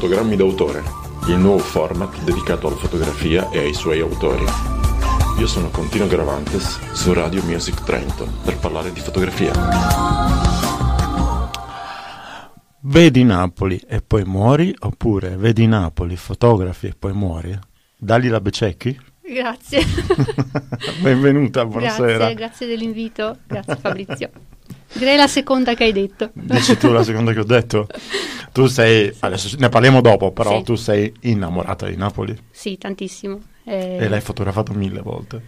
Fotogrammi d'autore, il nuovo format dedicato alla fotografia e ai suoi autori. Io sono Contino Gravantes su Radio Music Trento per parlare di fotografia. Vedi Napoli e poi muori oppure vedi Napoli, fotografi e poi muori? Dalila Bececchi? Grazie. Benvenuta, buonasera. Grazie, grazie dell'invito. Grazie Fabrizio. Direi la seconda che hai detto. Dici tu la seconda che ho detto? Tu sei, adesso ne parliamo dopo, però Sì. tu sei innamorata di Napoli Sì, tantissimo. Eh, e l'hai fotografato mille volte.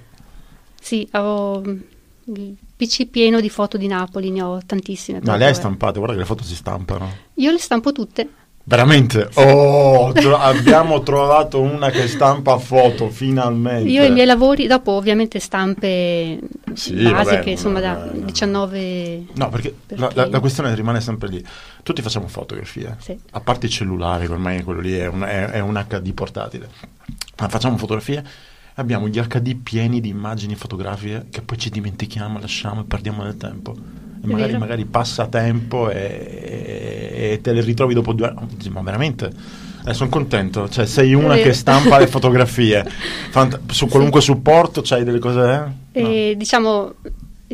Sì, ho mm, il PC pieno di foto di Napoli, ne ho tantissime. Ma le hai stampate, guarda che le foto si stampano. Io le stampo tutte. Veramente? Oh, tro- abbiamo trovato una che stampa foto, finalmente. Io i miei lavori, dopo ovviamente stampe Sì, basiche, vabbè, insomma da no. 19... No, perché, la- La, la questione rimane sempre lì. Tutti facciamo fotografie, Sì. a parte i cellulari, che ormai quello lì è un, è- è un HD portatile. Ma facciamo fotografie, abbiamo gli HD pieni di immagini fotografiche che poi ci dimentichiamo, lasciamo e perdiamo del tempo. E magari, magari passa tempo e, e te le ritrovi dopo due anni. Ma veramente? sono contento, cioè sei una che stampa le fotografie Fant- su qualunque supporto c'hai delle cose eh? No. E, diciamo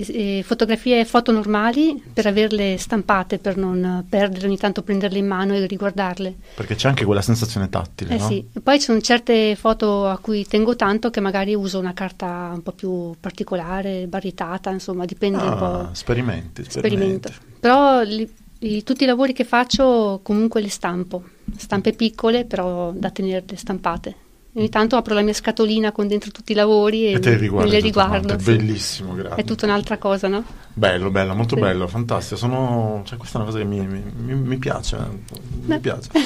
eh, fotografie e foto normali per averle stampate, per non perdere ogni tanto prenderle in mano e riguardarle. perché c'è anche quella sensazione tattile Eh no? sì, poi ci sono certe foto a cui tengo tanto che magari uso una carta un po' più particolare, barritata, insomma, dipende un Ah, po'. sperimenti, Sperimento. sperimenti. Però li- i- tutti i lavori che faccio comunque le stampo, stampe piccole però da tenerle stampate. Ogni tanto apro la mia scatolina con dentro tutti i lavori e, E te li le riguardo. quante, sì. bellissimo, grazie. È tutta un'altra cosa, no? Bello, bello, molto Sì. bello, fantastico. Sono, cioè, questa è una cosa che mi, mi- mi- mi piace. Mi piace.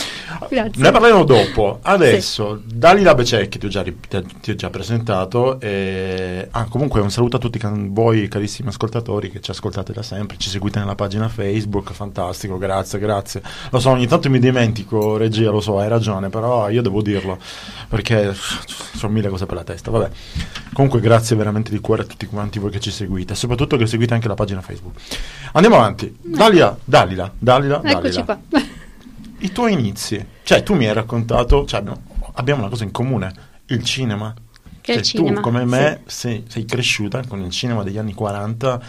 Ne parleremo dopo. Adesso, Dalila Bececchi, ti ho già, ti- ho già presentato. E... Ah, comunque, un saluto a tutti voi, carissimi ascoltatori, che ci ascoltate da sempre. Ci seguite nella pagina Facebook. Fantastico, grazie, grazie. Lo so, ogni tanto mi dimentico, regia, lo so, hai ragione, però io devo dirlo perché sono mille cose per la testa. Vabbè. Comunque, grazie veramente di cuore a tutti quanti voi che ci seguite, soprattutto che seguite anche la pagina Facebook. Andiamo avanti. Dalila, Dalila, Dalila, Eccoci Dalila. qua. I tuoi inizi, cioè tu mi hai raccontato, cioè abbiamo, abbiamo una cosa in comune, il cinema. Che è il Cioè, cinema, Tu come me sei, sei cresciuta con il cinema degli anni 40,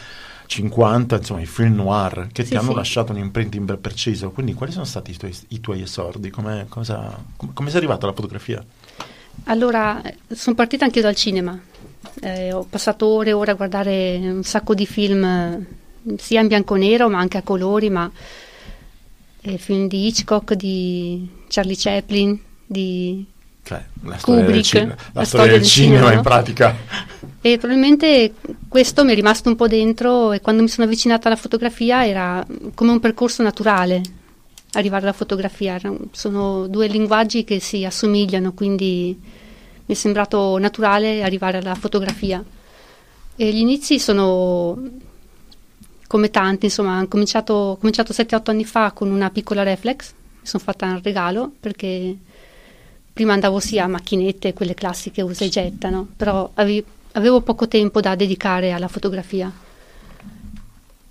50, insomma i film noir che ti Sì, hanno sì. lasciato un imprinting ben preciso. Quindi quali sono stati i tuoi, i tuoi esordi? Come, cosa, come, come sei arrivato alla fotografia? Allora, sono partita anche io dal cinema. Eh, ho passato ore e ore a guardare un sacco di film, eh, sia in bianco e nero, ma anche a colori, ma eh, film di Hitchcock, di Charlie Chaplin, di... Cioè, la storia del, Kubrick, cinema, la la storia storia del del cinema cinema, in no? pratica. E probabilmente questo mi è rimasto un po' dentro e quando mi sono avvicinata alla fotografia era come un percorso naturale arrivare alla fotografia. Sono due linguaggi che si assomigliano, quindi mi è sembrato naturale arrivare alla fotografia. E gli inizi sono come tanti, insomma, ho cominciato, cominciato 7-8 anni fa con una piccola reflex, mi sono fatta un regalo perché prima andavo sia a macchinette, quelle classiche usa e getta, no? però ave- avevo poco tempo da dedicare alla fotografia.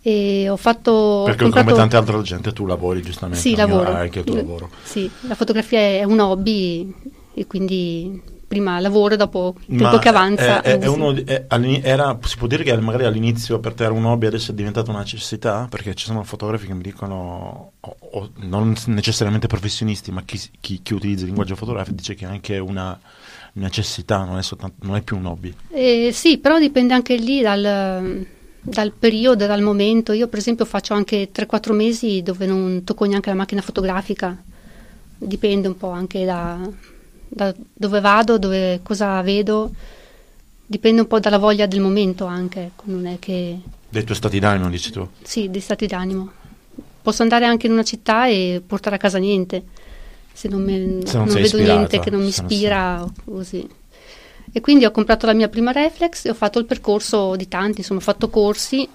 E ho fatto... ho Perché comprato- come tanta altra gente tu lavori giustamente. Sì, lavoro. Anche il tuo lavoro. Sì, la fotografia è un hobby e quindi prima lavoro, dopo il tempo Ma che avanza. è- è- uno di- è- all'ini- era- si può dire che magari all'inizio per te era un hobby, adesso è diventata una necessità? Perché ci sono fotografi che mi dicono, o- o non necessariamente professionisti, ma chi, chi- chi utilizza il linguaggio fotografico dice che è anche una necessità, non è, soltanto, non è più un hobby. Eh, sì, però dipende anche lì dal, dal periodo, dal momento. Io per esempio faccio anche 3-4 mesi dove non tocco neanche la macchina fotografica, dipende un po' anche da, da dove vado, dove, cosa vedo, dipende un po' dalla voglia del momento anche, ecco, non è che... Dei tuoi stati d'animo, dici tu. Sì, di stati d'animo. Posso andare anche in una città e portare a casa niente, se non, me- Se non non sei vedo ispirata, niente che non mi se non ispira o così. E quindi ho comprato la mia prima reflex e ho fatto il percorso di tanti, insomma, ho fatto corsi,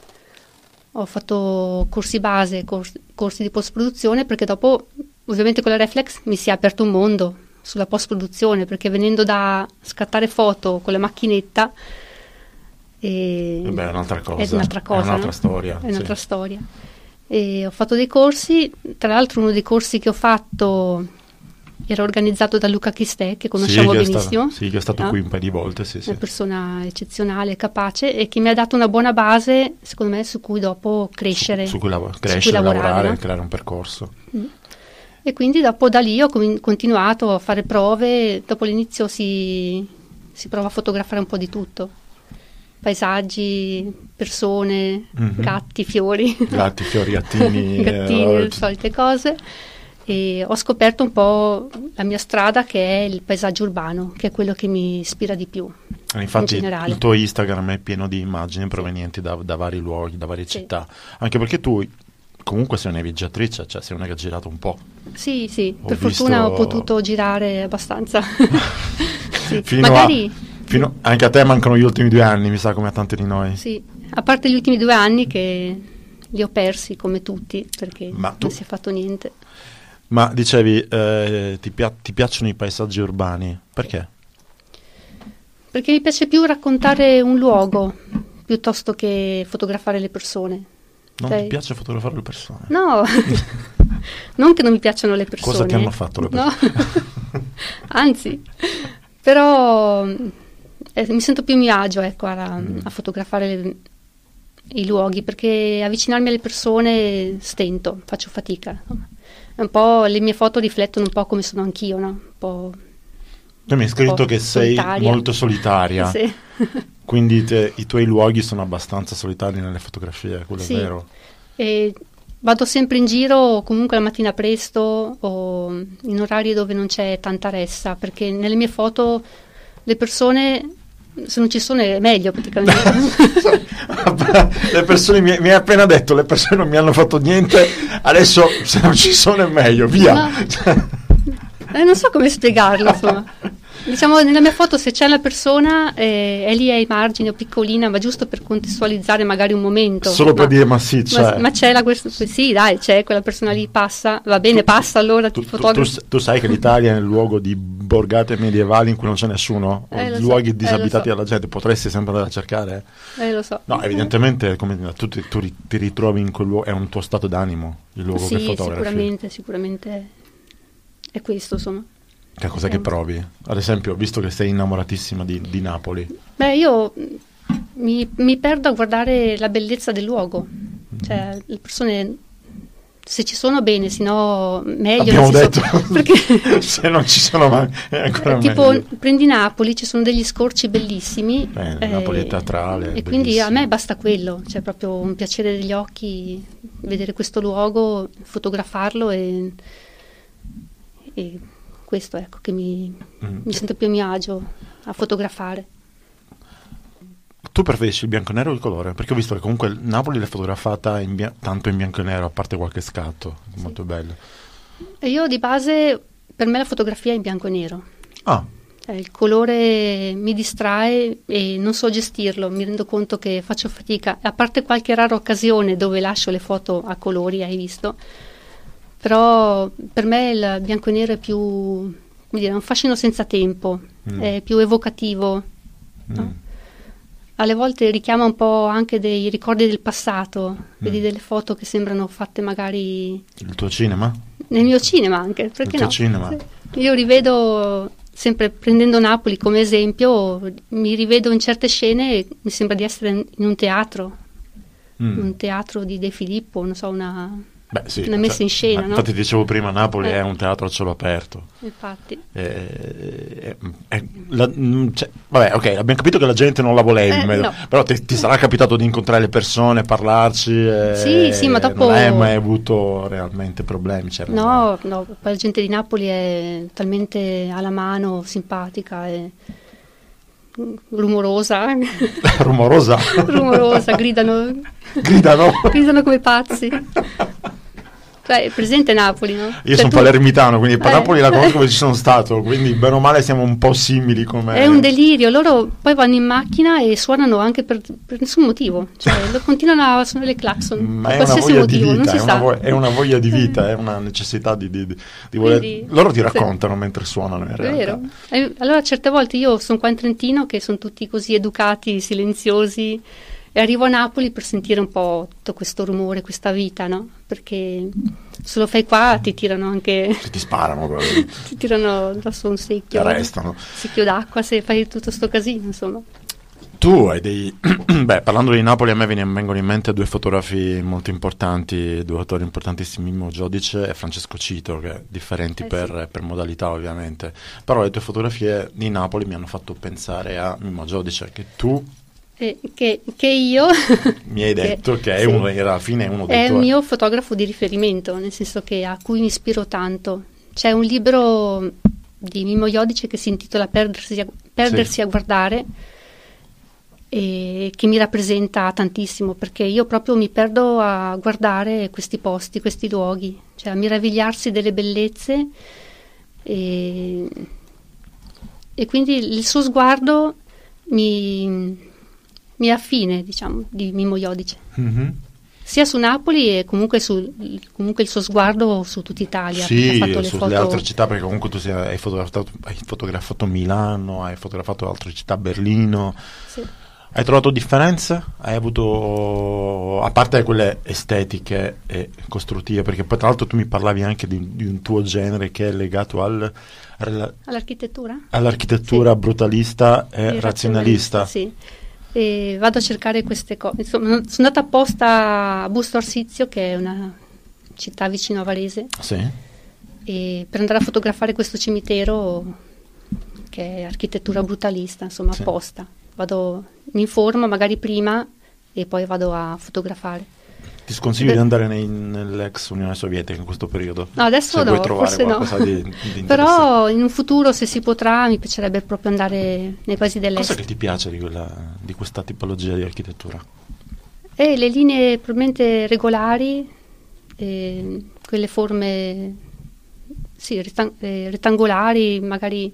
ho fatto corsi base, cors- corsi di post-produzione, perché dopo, ovviamente con la reflex mi si è aperto un mondo sulla post-produzione, perché venendo da scattare foto con la macchinetta... E Eh beh, è un'altra cosa. È un'altra cosa. È un'altra no? storia. È un'altra sì. storia. E ho fatto dei corsi, tra l'altro uno dei corsi che ho fatto era organizzato da Luca Chistè, che conosciamo sì, benissimo. Stato, sì, che è stato no? qui un paio di volte. Sì, sì. Una persona eccezionale, capace e che mi ha dato una buona base, secondo me, su cui dopo crescere. Su, su cui, lav- crescere, su cui lavorare, no? creare un percorso. Mm. E quindi dopo da lì ho com- continuato a fare prove, dopo l'inizio si, si prova a fotografare un po' di tutto paesaggi, persone, mm-hmm. gatti, fiori. Gatti, fiori, gattini. gattini, eh, le solite cose. E ho scoperto un po' la mia strada che è il paesaggio urbano, che è quello che mi ispira di più. Eh, infatti in il tuo Instagram è pieno di immagini provenienti da, da vari luoghi, da varie sì. città, anche perché tu comunque sei una viaggiatrice, cioè sei una che ha girato un po'. Sì, sì, ho per visto... fortuna ho potuto girare abbastanza. sì. Magari... A Fino, anche a te mancano gli ultimi due anni, mi sa, come a tanti di noi. Sì, a parte gli ultimi due anni che li ho persi come tutti perché tu, non si è fatto niente. Ma dicevi, eh, ti, pia- ti, piacciono i paesaggi urbani? Perché? Perché mi piace più raccontare un luogo piuttosto che fotografare le persone. Non Sei... ti piace fotografare le persone? No, non che non mi piacciono le persone. Cosa ti hanno fatto le persone? No. Anzi, però eh, mi sento più a mio agio ecco, a, mm. a fotografare le, i luoghi perché avvicinarmi alle persone stento, faccio fatica. Un po' le mie foto riflettono un po' come sono anch'io, no? Un po'. Tu mi hai scritto che sei solitaria. molto solitaria. sì. Quindi te, i tuoi luoghi sono abbastanza solitari nelle fotografie, quello sì. è vero. E vado sempre in giro comunque la mattina presto o in orari dove non c'è tanta ressa, perché nelle mie foto le persone se non ci sono è meglio praticamente. le persone mi, mi, hai appena detto, le persone non mi hanno fatto niente, adesso se non ci sono è meglio, via. No. Eh, non so come spiegarlo, insomma. Diciamo, nella mia foto se c'è la persona eh, è lì ai margini o piccolina, ma giusto per contestualizzare magari un momento. Solo ma, per dire ma sì, c'è. Ma, ma c'è la questo, sì, dai, c'è quella persona lì, passa, va bene, tu, passa allora, tu, tu, tu, tu sai che l'Italia è il luogo di borgate medievali in cui non c'è nessuno, eh, luoghi so, disabitati eh, dalla gente, potresti sempre andare a cercare? Eh, lo so. No, evidentemente come, tu, ti, tu ti ritrovi in quel luogo, è un tuo stato d'animo il luogo sì, che fotografi. sicuramente, sicuramente è questo, insomma. Che cosa che provi? Ad esempio, visto che sei innamoratissima di, di Napoli. Beh, io mi, mi, perdo a guardare la bellezza del luogo. Mm. Cioè, le persone, se ci sono bene, se no meglio. Abbiamo detto, so, perché se non ci sono mai, è ancora Tipo, meglio. prendi Napoli, ci sono degli scorci bellissimi. Eh, eh, Napoli è teatrale. E quindi a me basta quello, cioè proprio un piacere degli occhi, vedere questo luogo, fotografarlo e, e questo ecco che mi, mm. mi sento più a mio agio a fotografare. Tu preferisci il bianco e nero o il colore? Perché ho visto che comunque Napoli l'è fotografata in bia- tanto in bianco e nero, a parte qualche scatto, sì. molto bello. Io di base, per me la fotografia è in bianco e nero. Ah. Cioè, il colore mi distrae e non so gestirlo, mi rendo conto che faccio fatica, a parte qualche rara occasione dove lascio le foto a colori, hai visto, però per me il bianco e nero è più come dire, un fascino senza tempo, mm. è più evocativo. Mm. No? Alle volte richiama un po' anche dei ricordi del passato, mm. vedi delle foto che sembrano fatte magari... Il tuo cinema? Nel mio cinema anche, perché tuo no? cinema? Io rivedo, sempre prendendo Napoli come esempio, mi rivedo in certe scene e mi sembra di essere in un teatro, mm. un teatro di De Filippo, non so, una Beh, sì, una messa cioè, in scena. No? Infatti, dicevo prima, Napoli eh. è un teatro a cielo aperto. Infatti. Eh, eh, la, mm, cioè, vabbè, ok, abbiamo capito che la gente non la voleva, eh, no. però ti, ti, sarà capitato di incontrare le persone, parlarci. sì, sì, ma dopo. Non hai mai avuto realmente problemi? Cioè, no, no, poi la gente di Napoli è talmente alla mano, simpatica e rumorosa. rumorosa? rumorosa, gridano. Gridano? gridano come pazzi. Cioè, è presente Napoli, no? Io cioè, sono tu... palermitano, quindi eh. Napoli la conosco come ci sono stato, quindi bene o male siamo un po' simili come... È un delirio, loro poi vanno in macchina e suonano anche per, per nessun motivo, cioè continuano a suonare le clacson, Ma una voglia motivo, di vita, è una, vo- è una, voglia di vita, è una necessità di, di, di voler... Quindi, loro ti raccontano sì. mentre suonano in realtà. È vero. E allora certe volte io sono qua in Trentino che sono tutti così educati, silenziosi e arrivo a Napoli per sentire un po' tutto questo rumore, questa vita, no? Perché se lo fai qua ti tirano anche... Ti sparano proprio. ti tirano addosso un secchio. Ti arrestano. Un secchio d'acqua se fai tutto sto casino, insomma. Tu hai dei... Beh, parlando di Napoli a me vengono in mente due fotografi molto importanti, due autori importantissimi, Mimmo Giodice e Francesco Cito, che differenti eh per, sì. per, modalità ovviamente. Però le tue fotografie di Napoli mi hanno fatto pensare a Mimmo Giodice, che tu... Eh, che, che, io... mi hai detto che, che è sì, uno, era alla fine uno dei È tuoi... il mio fotografo di riferimento, nel senso che a cui mi ispiro tanto. C'è un libro di Mimmo Giodice che si intitola Perdersi a, Perdersi sì. a guardare e che mi rappresenta tantissimo perché io proprio mi perdo a guardare questi posti, questi luoghi, cioè a meravigliarsi delle bellezze e, e quindi il suo sguardo mi, mi è affine, diciamo, di Mimmo Iodice. Mm-hmm. Sia su Napoli e comunque, su, comunque, il suo sguardo su tutta Italia. Sì, sulle foto... altre città, perché comunque tu sei, hai, fotografato, hai fotografato Milano, hai fotografato altre città, Berlino. Sì hai trovato differenze? Hai avuto, a parte quelle estetiche e costruttive, perché poi tra l'altro tu mi parlavi anche di, di un tuo genere che è legato al, all'architettura? All'architettura sì. brutalista e, e razionalista. Sì, e vado a cercare queste cose. Insomma, sono andata apposta a Busto Arsizio, che è una città vicino a Varese, sì. per andare a fotografare questo cimitero che è architettura brutalista, insomma, sì. apposta vado, mi informo magari prima e poi vado a fotografare. Ti sconsiglio di andare nei, nell'ex Unione Sovietica in questo periodo? No, adesso se no, vuoi trovare forse qualcosa no. di, di Però in un futuro, se si potrà, mi piacerebbe proprio andare nei paesi dell'est. Cosa che ti piace di, quella, di questa tipologia di architettura? Eh, le linee probabilmente regolari, eh, quelle forme sì, rettang- eh, rettangolari, magari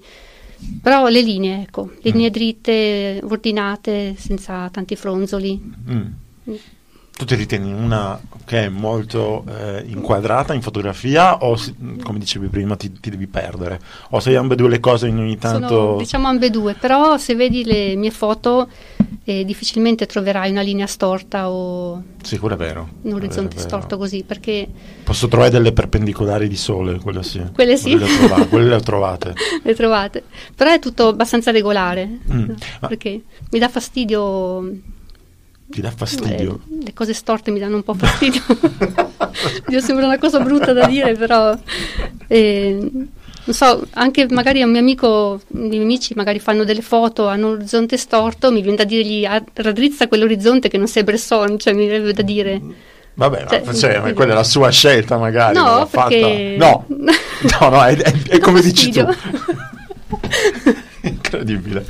però le linee, ecco, linee mm. dritte, ordinate, senza tanti fronzoli. Mm. Mm. Tu ti ritieni una che è molto eh, inquadrata in fotografia o, come dicevi prima, ti, ti, devi perdere? O sei ambedue le cose in ogni tanto... Sono, diciamo ambedue, però se vedi le mie foto eh, difficilmente troverai una linea storta o... Quello è vero. Un orizzonte storto così, perché... Posso trovare delle perpendicolari di sole, quelle sì. Quelle sì. Quelle le, trova- quelle le ho trovate. le trovate. Però è tutto abbastanza regolare, mm. perché mi dà fastidio ti dà fastidio? Eh, le cose storte mi danno un po' fastidio. Dio sembra una cosa brutta da dire, però eh, non so, anche magari a un mio amico, i miei amici magari fanno delle foto, hanno un orizzonte storto, mi viene da dirgli ah, raddrizza quell'orizzonte che non sei Bresson, cioè mi viene da dire. Vabbè, cioè, ma, cioè, ma quella è la sua scelta magari. No, perché... no, no, no, è, è, è come dici tu. Incredibile.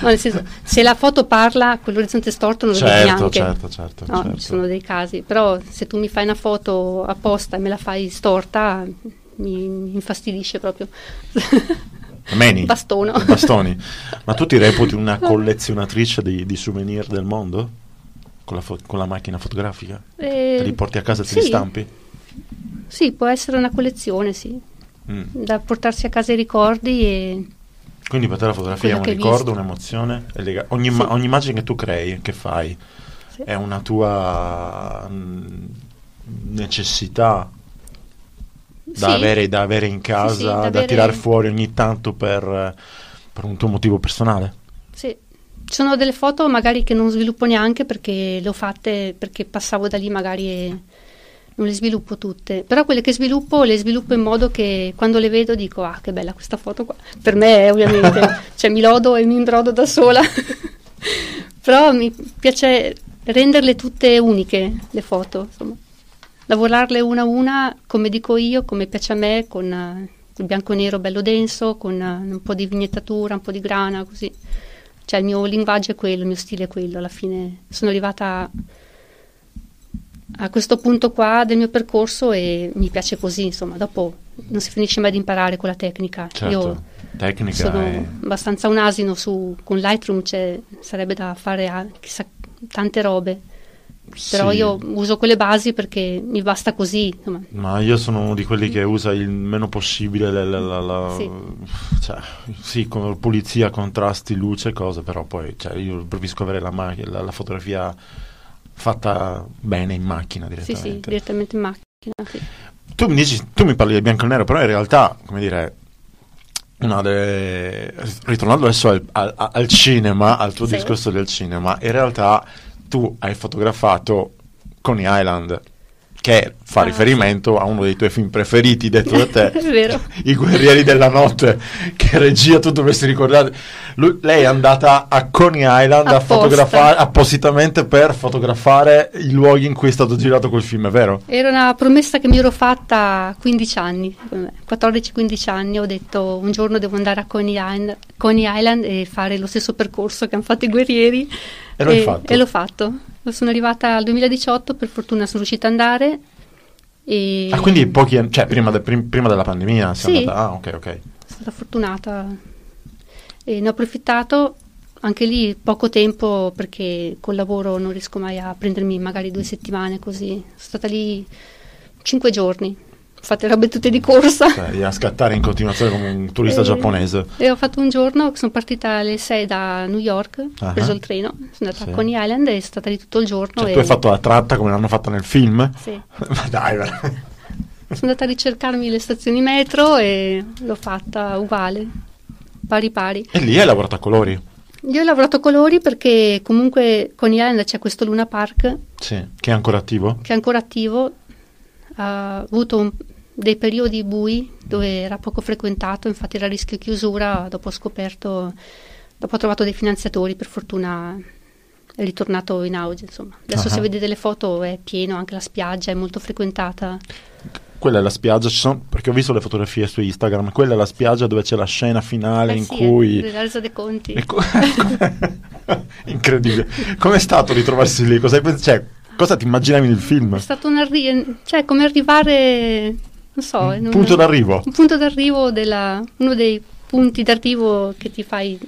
No, senso, se la foto parla, quell'orizzonte storto non lo certo, vedi neanche. Certo, certo, no, certo. Ci sono dei casi, però se tu mi fai una foto apposta e me la fai storta, mi, mi infastidisce proprio. Meni, Bastono. Bastoni. Ma tu ti reputi una collezionatrice di, di souvenir del mondo? Con la, fo- con la macchina fotografica? Eh, te li porti a casa e sì. te li stampi? Sì, può essere una collezione, sì. Mm. Da portarsi a casa i ricordi e quindi per te la fotografia è un ricordo, visto. un'emozione? Lega- ogni, sì. ma- ogni, immagine che tu crei, che fai, sì. è una tua mm, necessità da, sì. avere, da, avere, in casa, da, da tirare fuori ogni tanto per, per un tuo motivo personale? Sì. Sono delle foto magari che non sviluppo neanche perché le ho fatte perché passavo da lì magari e non le sviluppo tutte, però quelle che sviluppo le sviluppo in modo che quando le vedo dico ah che bella questa foto qua, per me ovviamente, cioè mi lodo e mi imbrodo da sola, però mi piace renderle tutte uniche le foto, insomma, lavorarle una a una come dico io, come piace a me, con uh, il bianco e nero bello denso, con uh, un po' di vignettatura, un po' di grana, così, cioè il mio linguaggio è quello, il mio stile è quello, alla fine sono arrivata... A, a questo punto qua del mio percorso e mi piace così, insomma, dopo non si finisce mai di imparare con la tecnica. Certo, Io tecnica sono è... abbastanza un asino su, con Lightroom, cioè, sarebbe da fare a, chissà, tante robe, Però Sì. io uso quelle basi perché mi basta così. insomma. Ma io sono uno di quelli che usa il meno possibile la, la- la- Sì. cioè, sì, con pulizia, contrasti, luce, cose, però poi cioè, io preferisco avere la- la fotografia fatta bene in macchina Sì, direttamente. sì, direttamente in macchina. sì. Tu mi dici, tu mi parli di bianco e nero, però in realtà, come dire, una delle- ritornando adesso al, al- al cinema, al tuo Sì. discorso del cinema, in realtà tu hai fotografato Coney Island, che fa Ah, riferimento a uno dei tuoi film preferiti, detto da te. I Guerrieri della Notte, che regia tu dovresti ricordare. Lui- lei è andata a Coney Island a fotografare appositamente per fotografare i luoghi in cui è stato girato quel film, è vero? Era una promessa che mi ero fatta a 15 anni, 14-15 anni, ho detto un giorno devo andare a Coney Island, Coney Island e fare lo stesso percorso che hanno fatto i guerrieri. E fatto? E l'ho fatto. Sono arrivata al 2018, per fortuna sono riuscita ad andare. E Ah, quindi pochi anni, cioè prima, de- prim- prima della pandemia Sì. andata. Ah, ok, ok. sono stata fortunata e ne ho approfittato anche lì poco tempo perché col lavoro non riesco mai a prendermi magari due settimane così. Sono stata lì cinque giorni, le robe tutte di corsa. Cioè, a scattare in continuazione come un turista E- giapponese. E ho fatto un giorno, sono partita alle 6 da New York, ho Ah. preso il treno, sono andata Sì. a Coney Island e sono stata lì tutto il giorno. Cioè, e tu hai fatto la tratta come l'hanno fatta nel film? sì. Ma dai, veramente. Sono andata a ricercarmi le stazioni metro e l'ho fatta uguale, pari pari. E lì hai lavorato a colori. Io ho lavorato a colori perché comunque con Island c'è questo Luna Park Sì. Che è ancora attivo? che è ancora attivo, ha avuto un- dei periodi bui dove era poco frequentato, infatti era a rischio chiusura, dopo ho scoperto, dopo ho trovato dei finanziatori, per fortuna è ritornato in auge, insomma. Adesso Ah. se vedete le foto è pieno, anche la spiaggia è molto frequentata. Quella è la spiaggia, ci sono, perché ho visto le fotografie su Instagram, quella è la spiaggia dove c'è la scena finale Eh in sì, cui... è la resa dei conti. Co- Incredibile. Com'è stato ritrovarsi lì? Cosa, cioè, cosa ti immaginavi nel film? È stato un arri- cioè come arrivare, non so, Un in un- punto d'arrivo. Un punto d'arrivo della, uno dei punti d'arrivo che ti fai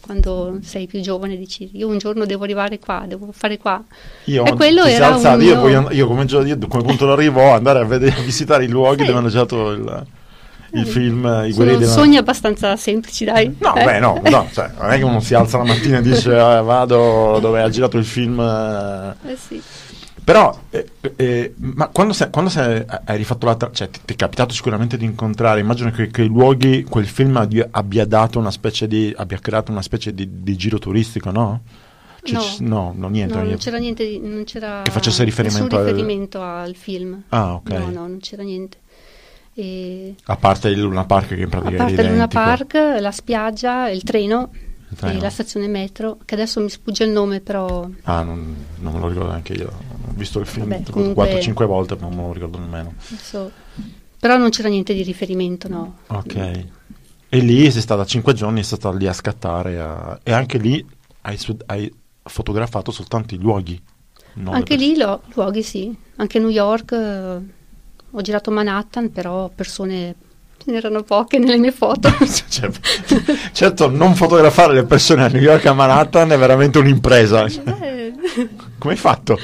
quando sei più giovane, dici io un giorno devo arrivare qua, devo fare qua. Io, E quello era alza- un io, mio- io come, io come punto d'arrivo andare a, vedere, a visitare i luoghi Sì. dove hanno girato il, il Eh, film I Sono Guerrieri della sogni abbastanza semplici, dai. No, Eh. beh, no, no, cioè, non è che uno si alza la mattina e dice "Ah, vado dove ha girato il film. eh". Eh sì. Però, eh, eh, ma quando, sei- quando sei- hai rifatto la tra- cioè ti, ti è capitato sicuramente di incontrare, immagino che quei luoghi, quel film abbia, abbia dato una specie di, abbia creato una specie di, di giro turistico, no? Cioè, No. no, no, niente. No, non c'era niente, di- non c'era Che facesse riferimento nessun al- riferimento al film. Ah, ok. No, no, non c'era niente. E A parte il Luna Park che in a pratica parte è il Luna. Park, la spiaggia, il treno, E la stazione metro, che adesso mi sfugge il nome, però Ah, non, non me lo ricordo neanche io. Ho visto il film comunque- 4-5 volte, ma non me lo ricordo nemmeno. adesso- però non c'era niente di riferimento, no. Ok. E lì sei stata 5 giorni, sei stata lì a scattare a- e anche lì hai, su- hai fotografato soltanto i luoghi. Anche lì lo- luoghi sì, anche New York, eh, ho girato Manhattan, però persone ce n'erano poche nelle mie foto. Cioè, certo, non fotografare le persone a New York a Manhattan è veramente un'impresa. Eh, Come hai fatto?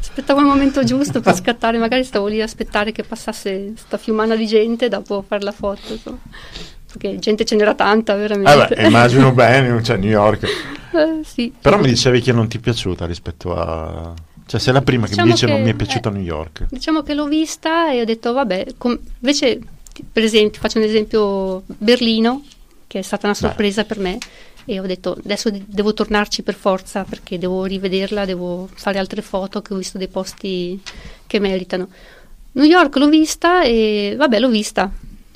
aspettavo il momento giusto per scattare, magari stavo lì a aspettare che passasse sta fiumana di gente dopo fare la foto, insomma. perché gente ce n'era tanta veramente. Eh beh, immagino bene, cioè New York. Eh, sì. Però mi dicevi che non ti è piaciuta rispetto a... Cioè, sei la prima che Diciamo mi dice che- non mi è piaciuta eh, New York. Diciamo che l'ho vista e ho detto, vabbè, com- invece, per esempio, faccio un esempio, Berlino, che è stata una sorpresa per me, e ho detto, adesso de- devo tornarci per forza perché devo rivederla, devo fare altre foto, che ho visto dei posti che meritano. New York l'ho vista e, vabbè, l'ho vista.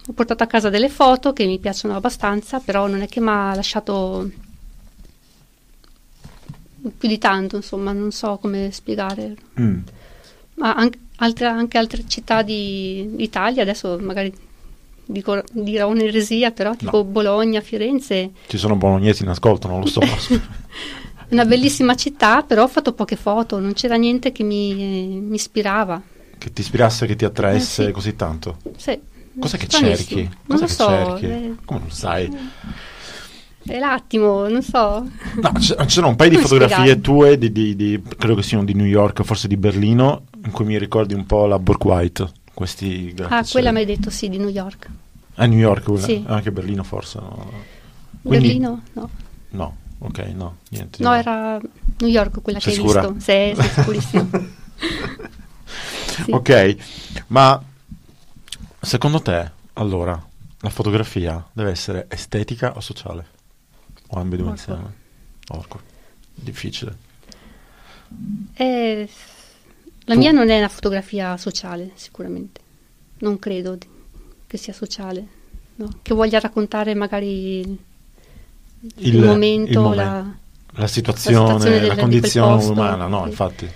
Ho portato a casa delle foto che mi piacciono abbastanza, però non è che mi ha lasciato più di tanto, insomma, non so come spiegare. Mm. Ma anche altre, anche altre città di- d'Italia, adesso magari dico, dirò un'eresia, però tipo No. Bologna, Firenze, Ci sono bolognesi in ascolto, non lo so. una bellissima città, però ho fatto poche foto, non c'era niente che mi, mi ispirava. che ti ispirasse, che ti attraesse Eh, sì. così tanto. Sì, Cos'è che cerchi? Non Cos'è lo so. eh, Come non sai? È l'attimo, non so. No, c- ci sono un paio di fotografie spiegare? tue, di, di- di- credo che siano di New York, forse di Berlino, in cui mi ricordi un po' la Burke White, questi Ah, grattacieli. quella mi hai detto sì, di New York. Ah, New York, quella? Sì. anche Berlino forse. No. Quindi- Berlino? No. No, ok, no, niente. No, era New York quella Sei che hai sicura? visto. Sei, sei sicurissimo. Sì. Ok, ma secondo te, allora, la fotografia deve essere estetica o sociale? O ambedue insieme? Orco. Difficile. Eh, la Tu- mia non è una fotografia sociale, sicuramente. Non credo che sia sociale. no? Che voglia raccontare magari il, Il- momento, il momen- la- La situazione, la, situazione del- quel condizione posto, umana, no, sì. infatti.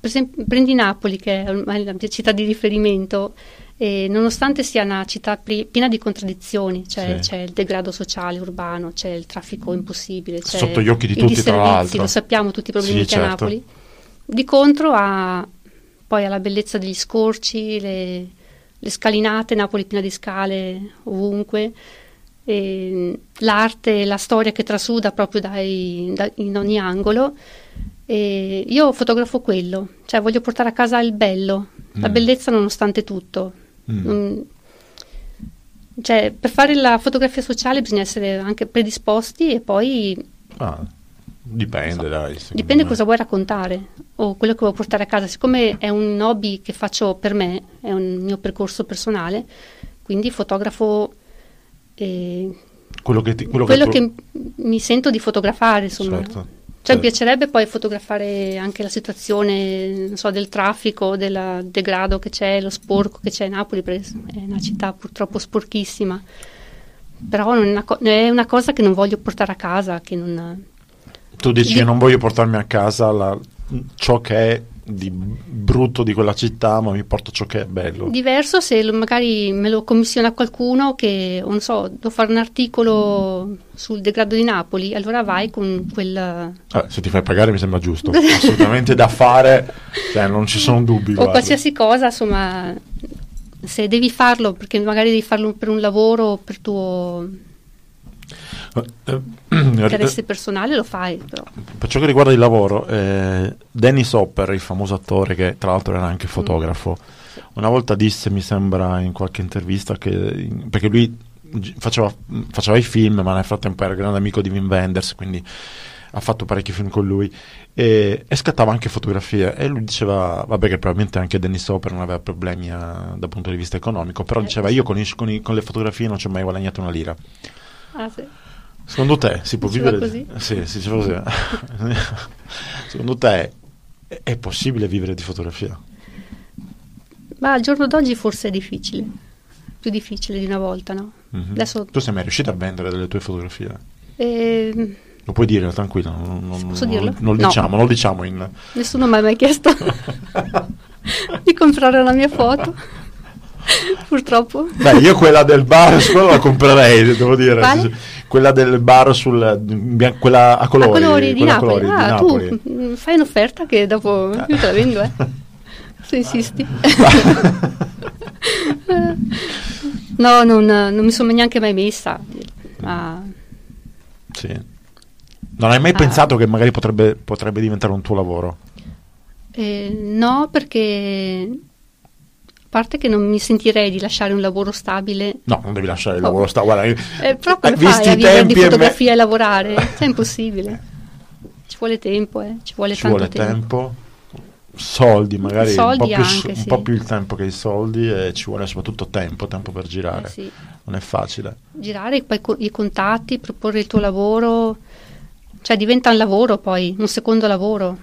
Per esempio, prendi Napoli, che è la mia città di riferimento, e nonostante sia una città pri- piena di contraddizioni, cioè Sì. c'è il degrado sociale urbano, c'è il traffico impossibile, c'è Sotto gli occhi di tutti, tra l'altro. Lo sappiamo tutti i problemi Sì, che certo. Napoli. Di contro ha poi alla bellezza degli scorci, le, le scalinate, Napoli piena di scale ovunque, e l'arte, la storia che trasuda proprio dai- da- in ogni angolo. E io fotografo quello, cioè voglio portare a casa il bello, la Mm. bellezza nonostante tutto. Mm. Non- cioè, per fare la fotografia sociale bisogna essere anche predisposti e poi Ah, dipende, dai. secondo dipende me. cosa vuoi raccontare o quello che vuoi portare a casa. Siccome è un hobby che faccio per me, è un mio percorso personale, quindi fotografo eh, Quello che, ti, quello quello che, che, mi sento di fotografare, insomma. Certo. Cioè, mi Certo. piacerebbe poi fotografare anche la situazione, non so, del traffico, del degrado che c'è, lo sporco che c'è a Napoli, perché è una città purtroppo sporchissima. Però è, una co- è una cosa che non voglio portare a casa, che non... Tu dici Di- non voglio portarmi a casa la- ciò che è di brutto di quella città, ma mi porto ciò che è bello. Diverso se lo- magari me lo commissiona qualcuno che, non so, devo fare un articolo sul degrado di Napoli, allora vai con quel... Vabbè, se ti fai pagare mi sembra giusto, assolutamente da fare, cioè non ci sono dubbi. o guarda. qualsiasi cosa, insomma, se devi farlo, perché magari devi farlo per un lavoro, per tuo Eh, interesse personale, lo fai, però. Per ciò che riguarda il lavoro, eh, Dennis Hopper, il famoso attore che tra l'altro era anche fotografo, una volta disse, mi sembra in qualche intervista, che perché lui faceva, faceva i film, ma nel frattempo era grande amico di Wim Wenders, quindi ha fatto parecchi film con lui e, e scattava anche fotografie e lui diceva, vabbè che probabilmente anche Dennis Hopper non aveva problemi eh, dal punto di vista economico, però Eh, diceva io con, i- con i- con le fotografie non ci ho mai guadagnato una lira. Ah, sì. Secondo te si può Diceva vivere così? Sì, si diceva così. Secondo te è, è possibile vivere di fotografia? Ma al giorno d'oggi forse è difficile, più difficile di una volta, no? Mhm. Adesso, Tu sei mai riuscita a vendere delle tue fotografie? ehm, Lo puoi dire, tranquilla, non, non- Posso non- dirlo? non lo No. diciamo, non lo diciamo in... nessuno mi ha mai chiesto di comprare la mia foto, purtroppo. Beh, io quella del bar, quella la comprerei, devo dire. Quale? Quella del bar sul... quella a colori. a colori di Napoli. colori di ah, Napoli. tu fai un'offerta che dopo io te la vendo, eh. Se insisti. no, non, non mi sono neanche mai messa. Ma Sì. Non hai mai Ah. pensato che magari potrebbe, potrebbe diventare un tuo lavoro? eh, no, perché parte che non mi sentirei di lasciare un lavoro stabile. No, non devi lasciare il Oh. lavoro. Sta, guarda, Eh, però come eh, fai a vivere di tempi e me- fotografia e lavorare? Cioè, è impossibile. Ci vuole tempo, eh. Ci vuole ci tanto vuole tempo. tempo, soldi magari Soldi un, po più, anche, un sì. po' più il tempo che i soldi e ci vuole soprattutto tempo, tempo per girare. Eh, sì. Non è facile. girare poi co- i contatti, proporre il tuo lavoro, cioè diventa un lavoro poi, un secondo lavoro.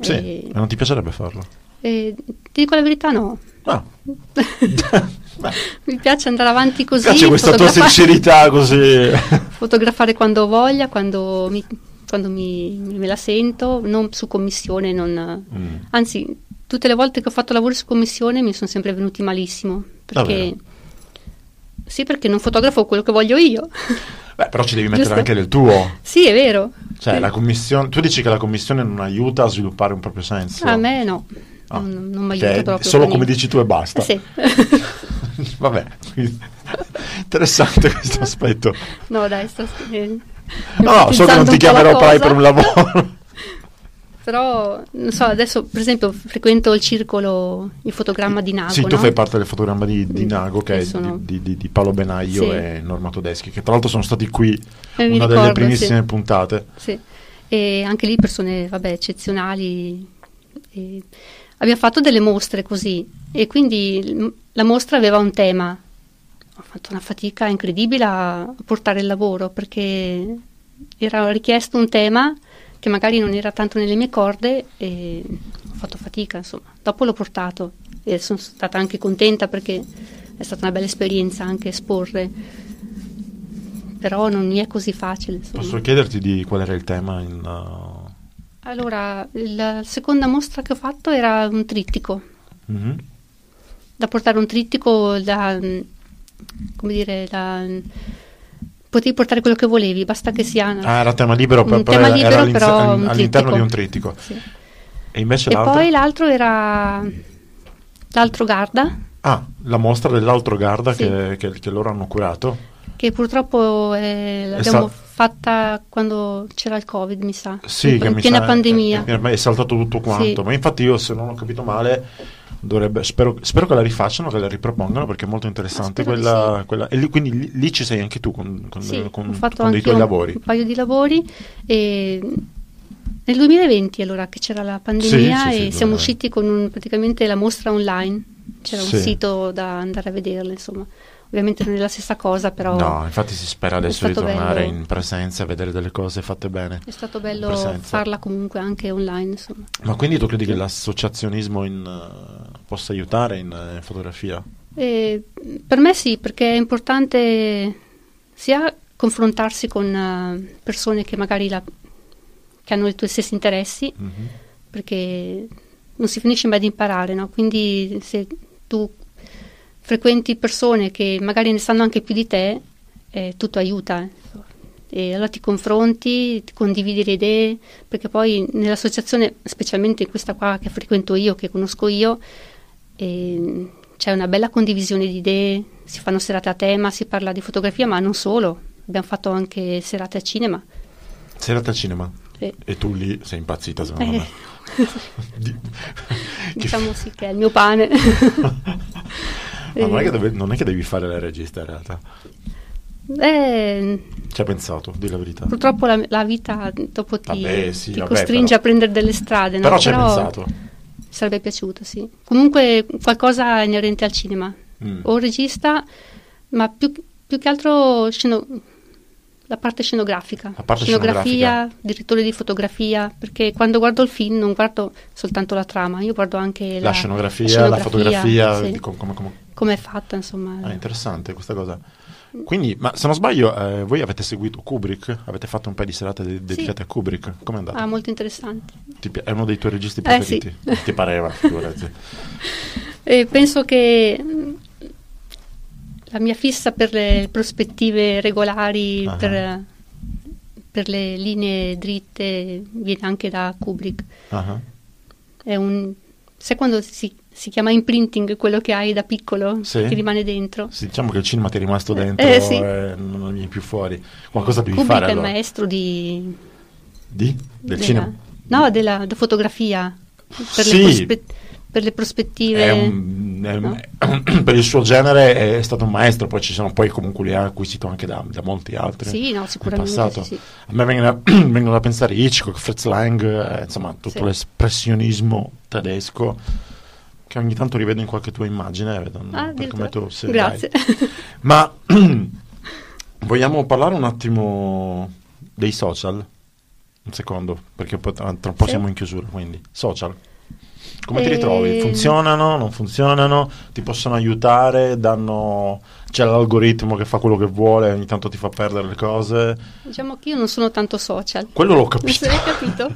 Sì, e non ti piacerebbe farlo? e ti dico la verità, no. No. Beh, Mi piace andare avanti mi così, piace questa tua sincerità così. fotografare quando ho voglia, quando, mi, quando mi- me la sento, non su commissione, non- Mm. anzi tutte le volte che ho fatto lavori su commissione mi sono sempre venuti malissimo, perché Davvero? sì, perché non fotografo quello che voglio io. Beh, però ci devi mettere Giusto. anche del tuo. sì, è vero. Cioè, Sì. la commissione, tu dici che la commissione non aiuta a sviluppare un proprio senso. A me no, Ah, non, non mi che aiuta è proprio. Solo come dici tu e basta. Eh sì. Vabbè, Interessante questo aspetto. No, dai, sto eh, No, no, so che non ti chiamerò mai per un lavoro. Però, non so, adesso per esempio frequento il circolo, il fotogramma di Nago. Sì, no? tu fai parte del fotogramma di, di Nago, che è sono... di, di, di, Paolo Benaglio sì. e Norma Todeschi, che tra l'altro sono stati qui eh, una ricordo, delle primissime sì. puntate. Sì, e anche lì persone, vabbè, eccezionali. E abbiamo fatto delle mostre così e quindi la mostra aveva un tema. Ho fatto una fatica incredibile a portare il lavoro perché era richiesto un tema che magari non era tanto nelle mie corde e ho fatto fatica, insomma. Dopo l'ho portato e sono stata anche contenta perché è stata una bella esperienza anche esporre. Però non mi è così facile. Insomma. Posso chiederti di qual era il tema? In, uh... Allora, la seconda mostra che ho fatto era un trittico. Mm-hmm. Da portare un trittico da, come dire, da, potevi portare quello che volevi, basta che sia ah, era tema libero, un però tema libero, era però un all'interno di un trittico. Sì. E invece E l'altro? poi l'altro era l'altro Garda, Ah, la mostra dell'altro Garda Sì. che, che- che loro hanno curato. che purtroppo eh, l'abbiamo sta- fatta quando c'era il Covid, mi sa, Sì, in, che in piena sa- pandemia. È, è saltato tutto quanto. Sì. Ma infatti io, se non ho capito male, dovrebbe, spero, spero che la rifacciano, che la ripropongano perché è molto interessante. Quella, sì. quella- e lì, quindi lì, lì ci sei anche tu con, con, Sì, con- ho fatto con dei tuoi un, lavori. un paio di lavori e nel 2020 allora che c'era la pandemia e siamo 2020. usciti con un- praticamente la mostra online, c'era un sito da andare a vederla, insomma. Ovviamente non è la stessa cosa, però No, infatti si spera adesso di tornare bello. in presenza e vedere delle cose fatte bene. è stato bello farla comunque anche online, insomma. Ma quindi tu credi che l'associazionismo in, eh, possa aiutare in, eh, in fotografia? E, per me sì, perché è importante sia confrontarsi con eh, persone che magari la- che hanno i tuoi stessi interessi, Mhm. perché non si finisce mai di imparare, no? Quindi se tu frequenti persone che magari ne sanno anche più di te, eh, tutto aiuta. E allora ti confronti, ti condividi le idee, perché poi nell'associazione, specialmente in questa qua che frequento io, che conosco io, eh, c'è una bella condivisione di idee, si fanno serate a tema, si parla di fotografia, ma non solo. Abbiamo fatto anche serate a cinema. Serata al cinema. Sì. E tu lì sei impazzita, secondo Eh. me. Diciamo sì che è il mio pane. Ma non, è che Eh, deve- non è che devi fare la regista in realtà. eh, Ci hai pensato, di la verità. purtroppo la, la vita dopo ti, Vabbè, sì, ti vabbè, costringe però- a prendere delle strade. no? Però ci hai pensato. Sarebbe piaciuto, sì. Comunque qualcosa inerente al cinema. Mm. O regista, ma più, più che altro sceno- la parte scenografica. La parte scenografia, direttore di fotografia, perché quando guardo il film non guardo soltanto la trama, io guardo anche la, La scenografia, la, scenografia, fotografia, sì. come- come- come è fatta, insomma. Ah, interessante questa cosa. Quindi, ma se non sbaglio, eh, voi avete seguito Kubrick? Avete fatto un paio di serate de- dedicate a Kubrick? Come è andato? Ah, molto interessante. Ti è uno dei tuoi registi Eh, sì. preferiti? Ti pareva, figurati. E penso che mh, la mia fissa per le prospettive regolari, Ah. per, per le linee dritte, viene anche da Kubrick. È un, sai quando si, si chiama imprinting quello che hai da piccolo, Sì. che rimane dentro? sì, diciamo che il cinema ti è rimasto dentro Eh, sì. e non vieni più fuori. Qualcosa devi Kubrick fare è il allora. maestro di, Di? Del della- cinema? No, della, fotografia, per, Sì. le prospe- per le prospettive. È un- è no? per il suo genere è stato un maestro, poi ci sono poi comunque li ha acquisito anche da, da molti altri. Sì, no, sicuramente. passato. sì. A me vengono, vengono da pensare Hitchcock, Fritz Lang, eh, insomma tutto l'espressionismo tedesco che ogni tanto rivedo in qualche tua immagine, vedo Ah, per come tu sei. Grazie. Ma vogliamo parlare un attimo dei social? Un secondo, perché tra un po' Sì. siamo in chiusura, quindi social. Come ti Eh, ritrovi? Funzionano? Non funzionano? Ti possono aiutare? Danno... C'è l'algoritmo che fa quello che vuole, ogni tanto ti fa perdere le cose. Diciamo che io non sono tanto social. Quello l'ho Non capito. se l'hai capito?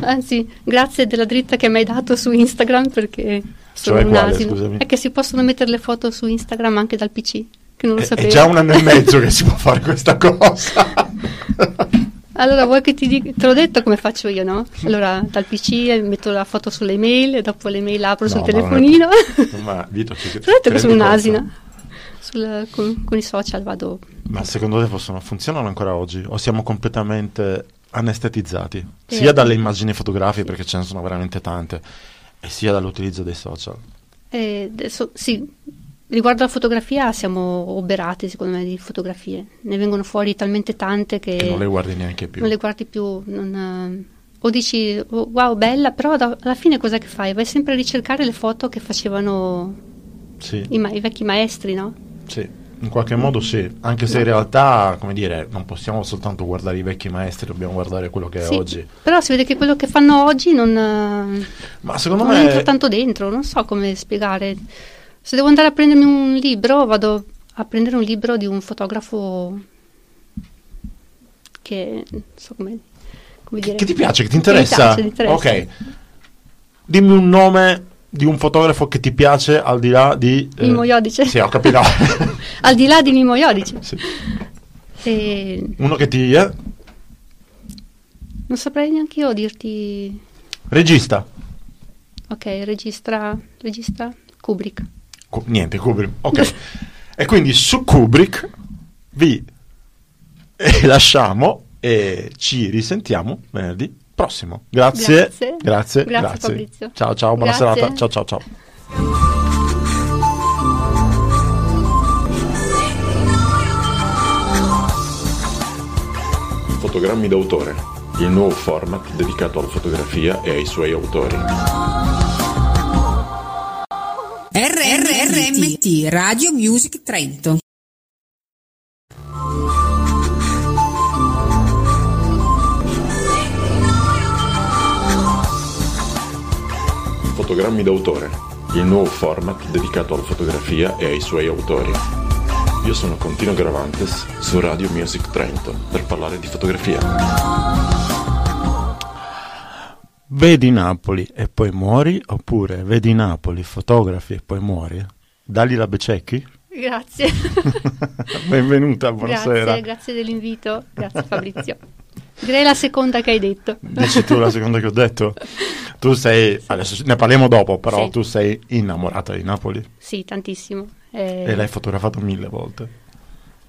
Anzi, grazie della dritta che mi hai dato su Instagram perché sono Cioè un quale, asino. scusami? È che si possono mettere le foto su Instagram anche dal PC, che non lo È, sapevo. è già un anno e mezzo che si può fare questa cosa. Allora, vuoi che ti dica? Te l'ho detto come faccio io, no? Allora, dal PC metto la foto sulle mail e dopo le mail apro No, sul ma non è- telefonino. Ma Vito, ci, detto che sono un'asina. sul- con, con i social vado... Ma secondo te possono, funzionano ancora oggi? O siamo completamente anestetizzati? Eh, Sia dalle immagini fotografiche, perché ce ne sono veramente tante, e sia dall'utilizzo dei social. Eh, adesso, sì, riguardo alla fotografia siamo oberati secondo me di fotografie. Ne vengono fuori talmente tante che, Che non le guardi neanche più. non le guardi più. non, eh, o dici "Oh, wow, bella, però da- alla fine cosa che fai? Vai sempre a ricercare le foto che facevano Sì, i, ma- i vecchi maestri, no? sì, in qualche modo sì. Anche se in realtà, come dire, non possiamo soltanto guardare i vecchi maestri, dobbiamo guardare quello che è Sì, oggi. Però si vede che quello che fanno oggi non, Ma secondo non me... entra tanto dentro, non so come spiegare. Se devo andare a prendermi un libro, vado a prendere un libro di un fotografo che non so come, come dire. Che ti piace, che ti Che mi interessa? piace, mi interessa. Ok. Dimmi un nome di un fotografo che ti piace al di là di... eh, Mimo Iodice. Sì, ho capito. Al di là di Mimo Iodice. Sì. E Uno che ti... eh? non saprei neanche io dirti. Regista. Ok, registra, registra Kubrick. Cu- niente, Kubrick. Ok. e quindi su Kubrick vi eh, lasciamo e ci risentiamo venerdì prossimo. Grazie. Grazie. Grazie. Grazie, Fabrizio. Ciao ciao, buona Grazie. serata. Ciao ciao ciao. Fotogrammi d'autore, il nuovo format dedicato alla fotografia e ai suoi autori. RRRMT Radio Music Trento. Fotogrammi d'autore, il nuovo format dedicato alla fotografia e ai suoi autori. Io sono Contino Gravantes su Radio Music Trento per parlare di fotografia. Vedi Napoli e poi muori oppure vedi Napoli, fotografi e poi muori? Dalila Bececchi? Grazie. Benvenuta, buonasera. Grazie, grazie dell'invito. Grazie Fabrizio. Direi la seconda che hai detto. Dici tu la seconda che ho detto? Tu sei, adesso ne parliamo dopo, però Sì. tu sei innamorata di Napoli Sì, tantissimo. Eh, e l'hai fotografato mille volte.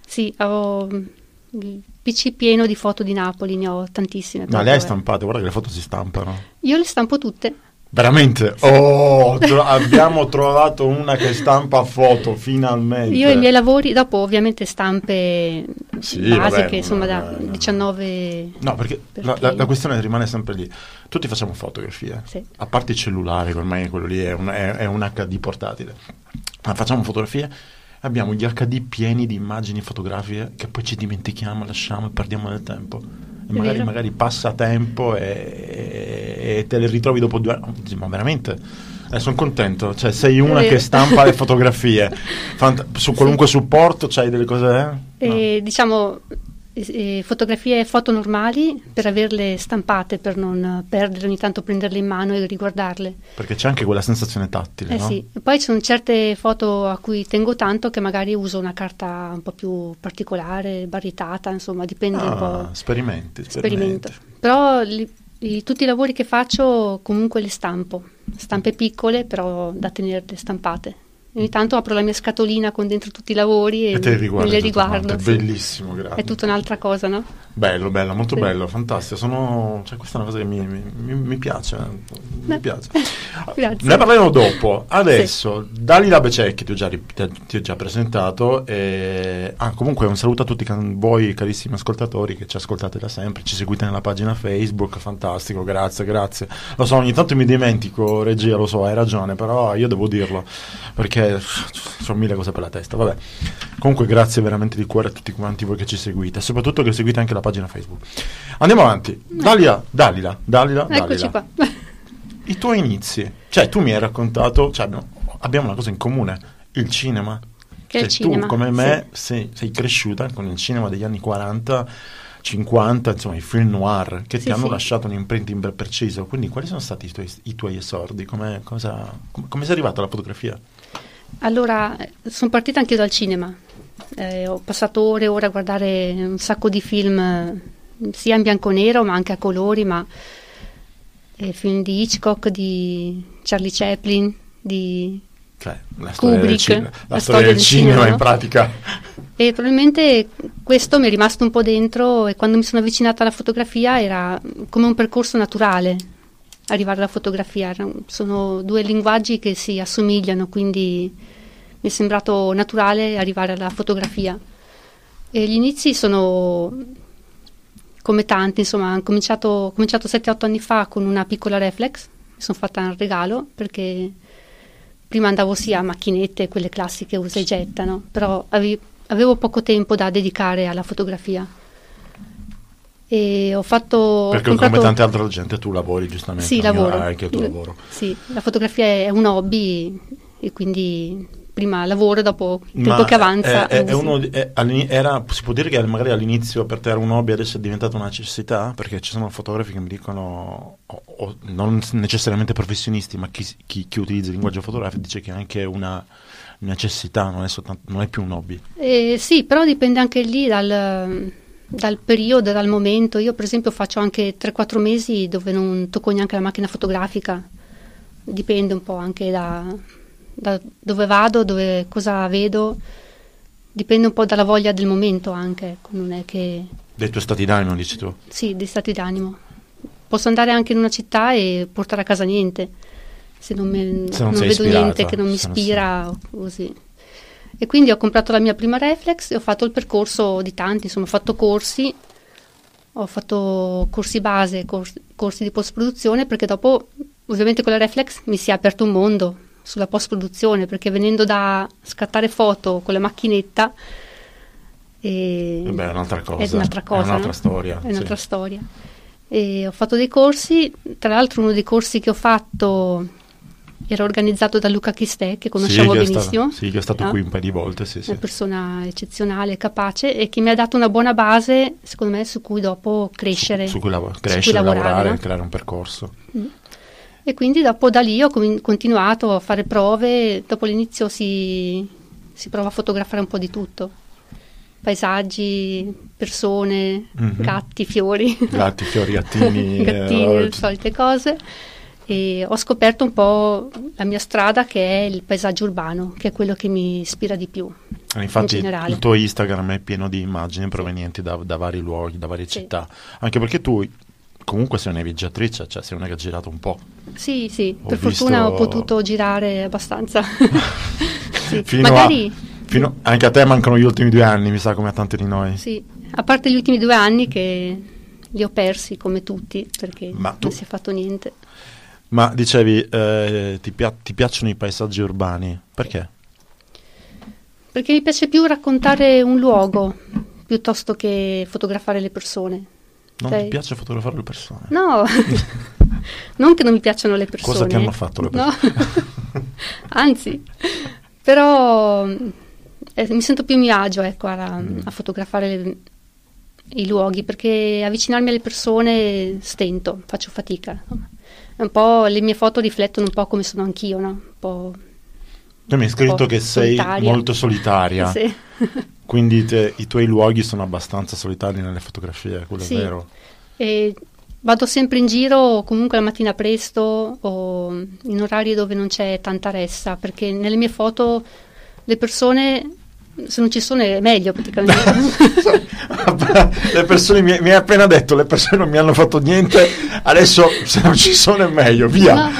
Sì, ho mm, il PC pieno di foto di Napoli, ne ho tantissime. Ma le hai eh. stampate, guarda che le foto si stampano. Io le stampo tutte. Veramente? Oh, tro- abbiamo trovato una che stampa foto, finalmente. Io i miei lavori, dopo ovviamente stampe Sì, basiche, vabbè, insomma da vabbè, no. 19... No, perché, Perché- La, la- la questione rimane sempre lì. Tutti facciamo fotografie, Sì. a parte i cellulari, che ormai quello lì è un, è- è un HD portatile. Ma facciamo fotografie, abbiamo gli HD pieni di immagini fotografiche che poi ci dimentichiamo, lasciamo e perdiamo del tempo. Magari, magari passa tempo e, e te le ritrovi dopo due anni. Ma veramente? Eh, sono contento, cioè sei una che stampa le fotografie Fant- su qualunque supporto, c'hai delle cose... eh? No. E, diciamo eh, eh, fotografie foto normali per averle stampate, per non perdere ogni tanto prenderle in mano e riguardarle. Perché c'è anche quella sensazione tattile, Eh no? sì, poi ci sono certe foto a cui tengo tanto che magari uso una carta un po' più particolare, baritata, insomma, dipende un Ah, po'. sperimenti, Sperimento. sperimenti. Però li- i- tutti i lavori che faccio comunque li stampo, stampe piccole però da tenerle stampate. Ogni tanto apro la mia scatolina con dentro tutti i lavori e, E te li me le tutte riguardo. sì. Bellissimo, grazie. È tutta un'altra cosa, no? Bello, bello, molto Sì. bello, fantastico. Sono... Cioè, questa è una cosa che mi, mi- mi- piace. Mi Beh. piace. Grazie. Ne parleremo dopo. Adesso, Dalila Bececchi, ti ho già, ti- ho già presentato. E... Ah, comunque un saluto a tutti voi carissimi ascoltatori che ci ascoltate da sempre, ci seguite nella pagina Facebook, fantastico, grazie, grazie. Lo so, ogni tanto mi dimentico, regia, lo so, hai ragione, però io devo dirlo, perché sono mille cose per la testa, vabbè. Comunque grazie veramente di cuore a tutti quanti voi che ci seguite, soprattutto che seguite anche la pagina Facebook. Andiamo avanti. Dalila, Dalila, Dalila, Eccoci Dalila. qua. I tuoi inizi, cioè tu mi hai raccontato, cioè abbiamo, abbiamo una cosa in comune, il cinema. Che Cioè, cinema, Tu come me sei, sei cresciuta con il cinema degli anni 40, 50, insomma i film noir che Sì, ti hanno sì. lasciato un imprinting ben preciso. Quindi quali sono stati i tuoi, i tuoi esordi? Come, cosa, com- come sei arrivato alla fotografia? Allora, sono partita anche io dal cinema. Eh, ho passato ore e ore a guardare un sacco di film, eh, sia in bianco e nero, ma anche a colori, ma eh, film di Hitchcock, di Charlie Chaplin, di Cioè, la storia Kubrick, cin- la la storia storia del del cinema cinema, in no? pratica. E probabilmente questo mi è rimasto un po' dentro e quando mi sono avvicinata alla fotografia era come un percorso naturale arrivare alla fotografia. Sono due linguaggi che si assomigliano, quindi mi è sembrato naturale arrivare alla fotografia. E gli inizi sono come tanti, insomma, ho cominciato, ho cominciato 7-8 anni fa con una piccola reflex, mi sono fatta un regalo perché prima andavo sia a macchinette, quelle classiche usa e getta, no? però ave- avevo poco tempo da dedicare alla fotografia. E ho fatto... ho Perché comprato- come tanta altra gente tu lavori giustamente. Sì, lavoro. anche il tuo lavoro. Sì, la fotografia è un hobby e quindi prima lavoro, dopo il tempo che avanza... è- è- è usi. uno era- si può dire che magari all'inizio per te era un hobby, adesso è diventata una necessità? Perché ci sono fotografi che mi dicono, o- o non necessariamente professionisti, ma chi, chi- chi utilizza il linguaggio fotografico dice che è anche una necessità, non è, soltanto, non è più un hobby. Eh, sì, però dipende anche lì dal, dal periodo, dal momento. Io per esempio faccio anche 3-4 mesi dove non tocco neanche la macchina fotografica, dipende un po' anche da, da dove vado, dove, cosa vedo, dipende un po' dalla voglia del momento anche, ecco, non è che... Dei tuoi stati d'animo, dici tu? Sì, di stati d'animo. Posso andare anche in una città e portare a casa niente, se non, me- Se non non sei vedo ispirata, niente che non mi se non ispira o così. E quindi ho comprato la mia prima reflex e ho fatto il percorso di tanti, insomma ho fatto corsi, ho fatto corsi base, corsi, corsi di post-produzione perché dopo ovviamente con la reflex mi si è aperto un mondo sulla post-produzione perché venendo da scattare foto con la macchinetta e Eh beh, è un'altra cosa. È un'altra cosa. È un'altra no? storia, È un'altra sì. storia. E ho fatto dei corsi, tra l'altro uno dei corsi che ho fatto era organizzato da Luca Chistè, che conosciamo sì, che benissimo. stato, sì, che è stato no? qui un paio di volte, sì, sì. Una persona eccezionale, capace e che mi ha dato una buona base, secondo me, su cui dopo crescere. Su, su cui lav- su crescere, cui lavorare, lavorare, no? creare un percorso. E quindi dopo da lì ho continuato a fare prove, dopo l'inizio si, si prova a fotografare un po' di tutto. Paesaggi, persone, Mhm. gatti, fiori. Gatti, fiori, gattini. gattini, eh, le solite cose. E ho scoperto un po' la mia strada che è il paesaggio urbano, che è quello che mi ispira di più. Eh, Infatti in il tuo Instagram è pieno di immagini provenienti da, da vari luoghi, da varie Sì. città, anche perché tu comunque sei una viaggiatrice, cioè sei una che ha girato un po'. Sì, sì, Ho per fortuna ho visto- potuto girare abbastanza. Sì, Fino a- Magari, fino- anche a te mancano gli ultimi due anni, mi sa come a tanti di noi. sì, a parte gli ultimi due anni che li ho persi come tutti, perché Ma tu- non si è fatto niente. Ma dicevi, eh, ti, pia- ti piacciono i paesaggi urbani? Perché? Perché mi piace più raccontare un luogo piuttosto che fotografare le persone. Non Cioè- ti piace fotografare le persone? No, non che non mi piacciono le persone. Cosa ti hanno fatto le No. persone? Anzi, però eh, mi sento più a mio agio ecco, a, Mm. a fotografare le- i luoghi perché avvicinarmi alle persone stento, faccio fatica. Un po', le mie foto riflettono un po' come sono anch'io, no? Un po', Tu mi hai scritto che sei solitaria. molto solitaria, Sì. quindi te- i tuoi luoghi sono abbastanza solitari nelle fotografie, quello Sì. è vero. E vado sempre in giro comunque la mattina presto o in orari dove non c'è tanta ressa, perché nelle mie foto le persone, se non ci sono è meglio praticamente. le persone mi, mi hai appena detto, le persone non mi hanno fatto niente, adesso se non ci sono è meglio, via.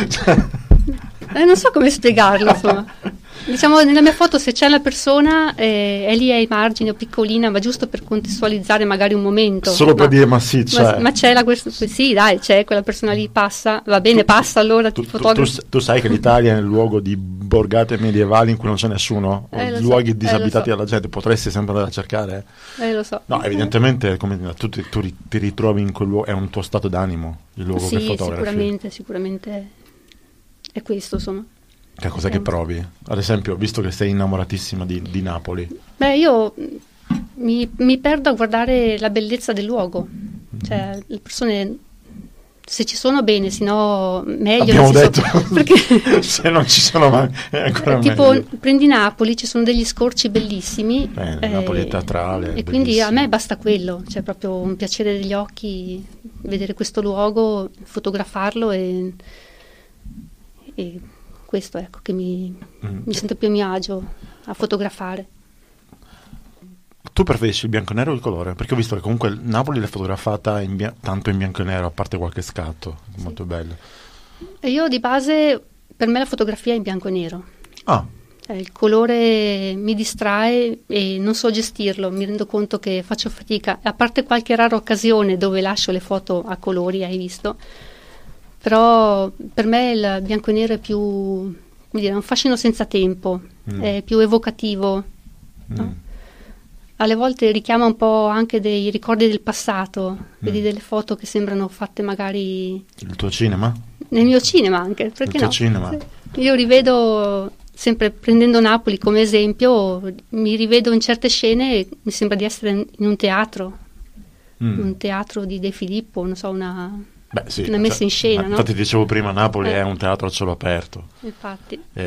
Eh, non so come spiegarlo, insomma. Diciamo, nella mia foto se c'è la persona eh, è lì ai margini o piccolina, ma giusto per contestualizzare magari un momento. Solo per Ma- dire, ma sì, ma, c'è. ma c'è la questo, sì, dai, c'è quella persona lì, passa, va bene, passa allora, Tu, ti tu- fotografo. tu- tu sai che l'Italia è il luogo di borgate medievali in cui non c'è nessuno, Eh, so, luoghi eh, lo disabitati so. dalla gente, potresti sempre andare a cercare? Eh, lo so. No, evidentemente come tu, ti, tu ti ritrovi in quel luogo, è un tuo stato d'animo il luogo che Sì, fotografi. sicuramente, sicuramente è questo, insomma. Che cosa che Eh. provi? Ad esempio, visto che sei innamoratissima di, di Napoli, Beh, io mi, mi perdo a guardare la bellezza del luogo. Cioè, le persone, se ci sono bene, se no meglio. abbiamo detto, senso- perché se non ci sono mai, è ancora Eh, tipo, meglio. prendi Napoli, ci sono degli scorci bellissimi. Eh, Napoli è teatrale, E quindi a me basta quello, cioè proprio un piacere degli occhi vedere questo luogo, fotografarlo e, e questo ecco che mi, Mm. mi sento più a mio agio a fotografare. Tu preferisci il bianco e nero o il colore? Perché ho visto che comunque Napoli l'hai fotografata in bia- tanto in bianco e nero, a parte qualche scatto, molto bello. Io di base, per me la fotografia è in bianco e nero. Ah, Cioè, il colore mi distrae e non so gestirlo, mi rendo conto che faccio fatica, a parte qualche rara occasione dove lascio le foto a colori, hai visto, però per me il bianco e nero è più, come dire, un fascino senza tempo, Mm. è più evocativo, no? mm. alle volte richiama un po' anche dei ricordi del passato, vedi Mm. delle foto che sembrano fatte magari il tuo cinema? nel mio cinema anche, perché tuo no? cinema. Io rivedo, sempre prendendo Napoli come esempio, mi rivedo in certe scene e mi sembra di essere in in un teatro, Mm. un teatro di De Filippo, non so, una... Beh, sì, una messa in scena, no? Infatti dicevo prima, Napoli Eh. è un teatro a cielo aperto. Infatti. Eh,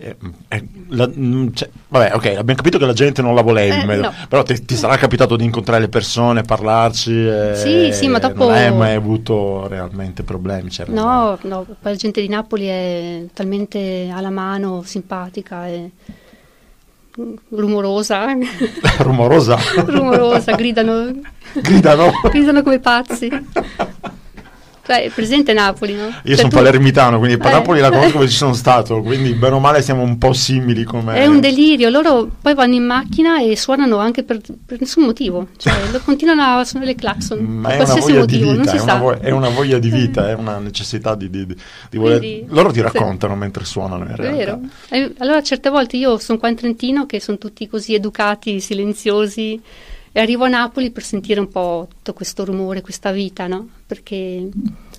eh, eh, la- mm, cioè, vabbè, ok, abbiamo capito che la gente non la volevi, Eh, no. però ti, ti sarà capitato di incontrare le persone, parlarci. eh, Sì, sì, ma dopo- Non hai mai avuto realmente problemi? Cioè, No, no, poi la gente di Napoli è talmente alla mano, simpatica e rumorosa, Rumorosa. rumorosa, gridano, Gridano. gridano come pazzi. È presente Napoli, no? Io Cioè, sono tu- palermitano, quindi Eh. Napoli la conosco perché ci sono stato, quindi bene o male siamo un po' simili come... È un delirio, loro poi vanno in macchina e suonano anche per, per nessun motivo, cioè continuano a suonare le clacson Ma per è una qualsiasi voglia di motivo, non vita, si è una, sa. vo- è una voglia di vita, è una necessità di, di- di- voler... Quindi- Loro ti raccontano mentre suonano in È realtà. vero. Eh, Allora certe volte io sono qua in Trentino che sono tutti così educati, silenziosi e arrivo a Napoli per sentire un po' tutto questo rumore, questa vita, no? Perché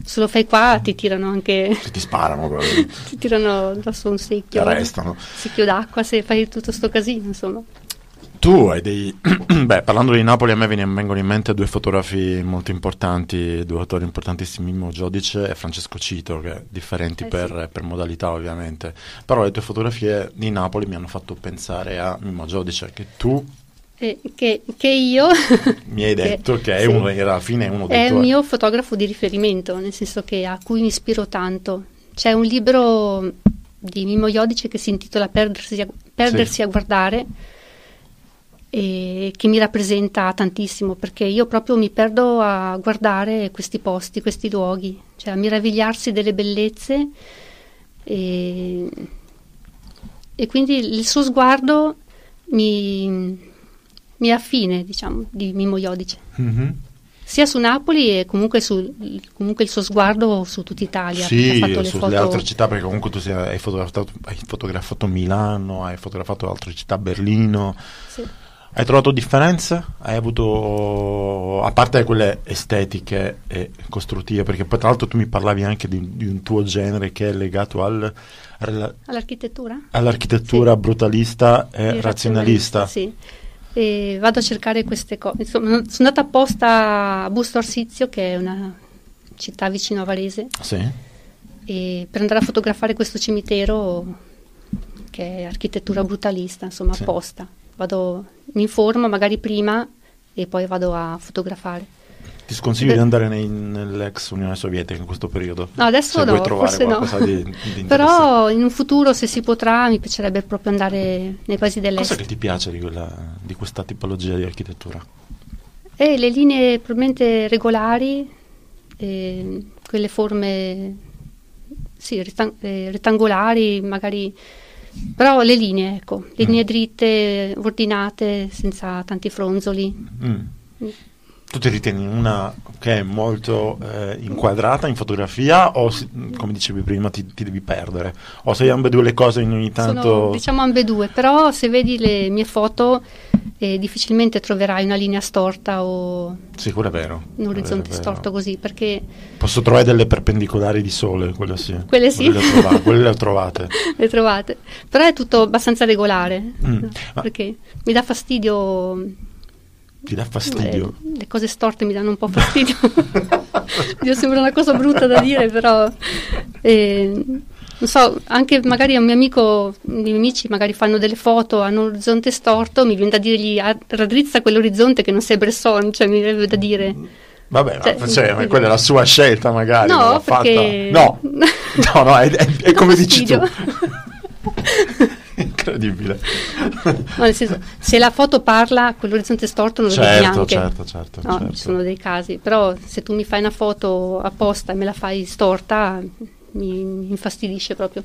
se lo fai qua ti tirano anche, Se ti sparano, ti tirano addosso un ti secchio, arrestano. un secchio d'acqua se fai tutto sto casino, insomma. Tu hai dei... Beh, parlando di Napoli a me vengono in mente due fotografi molto importanti, due autori importantissimi, Mimmo Giodice e Francesco Cito, che differenti Eh, per, per modalità ovviamente. Però le tue fotografie di Napoli mi hanno fatto pensare a Mimmo Giodice, che tu che, che io mi hai detto che, è sì. uno, era alla fine uno dei È il tuoi... mio fotografo di riferimento, nel senso che a cui mi ispiro tanto. C'è un libro di Mimmo Iodice che si intitola Perdersi a, Perdersi Sì. a guardare e che mi rappresenta tantissimo perché io proprio mi perdo a guardare questi posti, questi luoghi, cioè a meravigliarsi delle bellezze e, e quindi il suo sguardo mi, mi affine, diciamo, di Mimmo Iodice Mhm. sia su Napoli e comunque, sul- comunque il suo sguardo su tutta Italia. Sì, ha fatto le sulle foto- altre città, perché comunque tu sei- hai, fotografato, hai fotografato Milano, hai fotografato altre città, Berlino. Sì. Hai trovato differenze? Hai avuto, a parte quelle estetiche e costruttive, perché poi tra l'altro tu mi parlavi anche di, di un tuo genere che è legato al, rela- All'architettura? all'architettura Sì. brutalista e Il razionalista. Sì. E vado a cercare queste cose. Insomma, sono andata apposta a Busto Arsizio, che è una città vicino a Varese, Sì. e per andare a fotografare questo cimitero che è architettura brutalista, insomma, Sì. apposta. Vado, mi informo magari prima e poi vado a fotografare. Ti sconsiglio di andare nei- nell'ex Unione Sovietica in questo periodo. No, adesso no, forse no. di, di. Però in un futuro, se si potrà, mi piacerebbe proprio andare nei paesi Cosa dell'est. che ti piace di, quella, di questa tipologia di architettura? E le linee probabilmente regolari, eh, quelle forme sì, rettang- eh, rettangolari, magari, però le linee, ecco, Mm. linee dritte, ordinate, senza tanti fronzoli. Mm. Tu ti ritieni una che è molto eh, inquadrata in fotografia o, come dicevi prima, ti, ti devi perdere? O sei ambedue le cose in ogni tanto... Sono diciamo ambedue, però se vedi le mie foto eh, difficilmente troverai una linea storta o Sì, quello è vero. un orizzonte vero. storto così, perché Posso trovare delle perpendicolari di sole, quello sì. Quelle sì. le ho trovate. quelle le ho trovate. le trovate. Però è tutto abbastanza regolare, Mm. no? Ma- perché mi dà fastidio Ti dà fastidio? Eh, le cose storte mi danno un po' fastidio. Dio, sembra una cosa brutta da dire, però eh, non so, anche magari a un mio amico, i miei amici magari fanno delle foto, hanno un orizzonte storto, mi viene da dirgli "Ah, raddrizza quell'orizzonte che non sei Bresson, cioè mi viene da dire Vabbè, Cioè, ma, cioè, ma quindi- quella è la sua scelta magari. No, perché- fatta. No, no, no, è, è- è come dici tu. Incredibile. No, nel senso, se la foto parla, quell'orizzonte storto non lo vedi certo, neanche. certo, certo, No, certo. ci sono dei casi, però se tu mi fai una foto apposta e me la fai storta, mi, mi infastidisce proprio.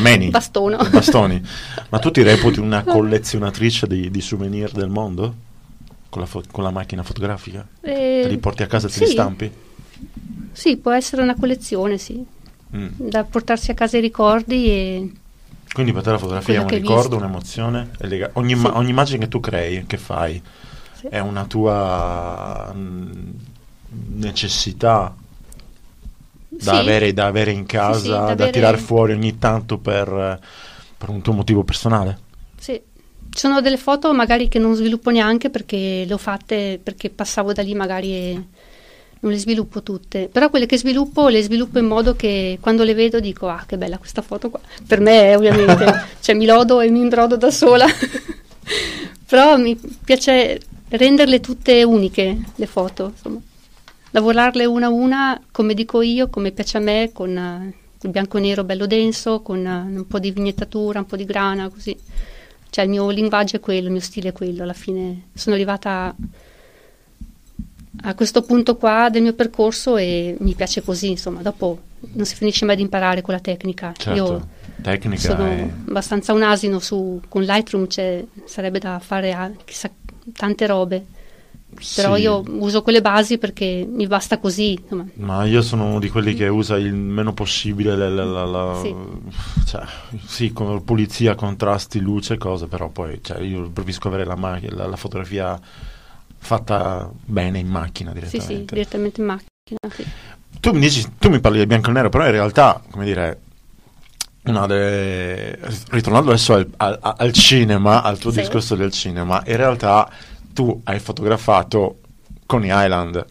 Meni. Bastono. Bastoni. Ma tu ti reputi una collezionatrice di, di souvenir del mondo? Con la, fo- con la macchina fotografica? Eh, Te li porti a casa e te sì, li stampi? Sì, può essere una collezione, sì, Mm. da portarsi a casa i ricordi e Quindi per te la fotografia è un ricordo, un'emozione? è lega- ogni, Sì. ogni immagine che tu crei, che fai, Sì. è una tua mm, necessità da, Sì. avere, da avere in casa, da da, avere- tirare fuori ogni tanto per, per un tuo motivo personale? Sì. Sono delle foto magari che non sviluppo neanche perché le ho fatte perché passavo da lì magari e non le sviluppo tutte, però quelle che sviluppo le sviluppo in modo che quando le vedo dico ah che bella questa foto qua, per me ovviamente, cioè mi lodo e mi imbrodo da sola, però mi piace renderle tutte uniche le foto, insomma, lavorarle una a una come dico io, come piace a me, con eh, il bianco e nero bello denso, con eh, un po' di vignettatura, un po' di grana, così. Cioè il mio linguaggio è quello, il mio stile è quello, alla fine sono arrivata a questo punto qua del mio percorso e mi piace così, insomma, dopo non si finisce mai di imparare con la tecnica. Certo, Io tecnica sono è... abbastanza un asino su, con Lightroom, cioè, sarebbe da fare a- chissà, tante robe, però Sì. io uso quelle basi perché mi basta così, insomma. Ma io sono uno di quelli che usa il meno possibile la, la- la- la- Sì. cioè, sì, con pulizia, contrasti, luce, cose, però poi cioè, io preferisco avere la, ma- la- la fotografia fatta bene in macchina Sì, sì, direttamente. direttamente in macchina. sì. tu mi dici, tu mi parli del bianco e nero, però in realtà, come dire, una delle- ritornando adesso al, al- al cinema, al tuo Sì. discorso del cinema, in realtà tu hai fotografato Coney Island,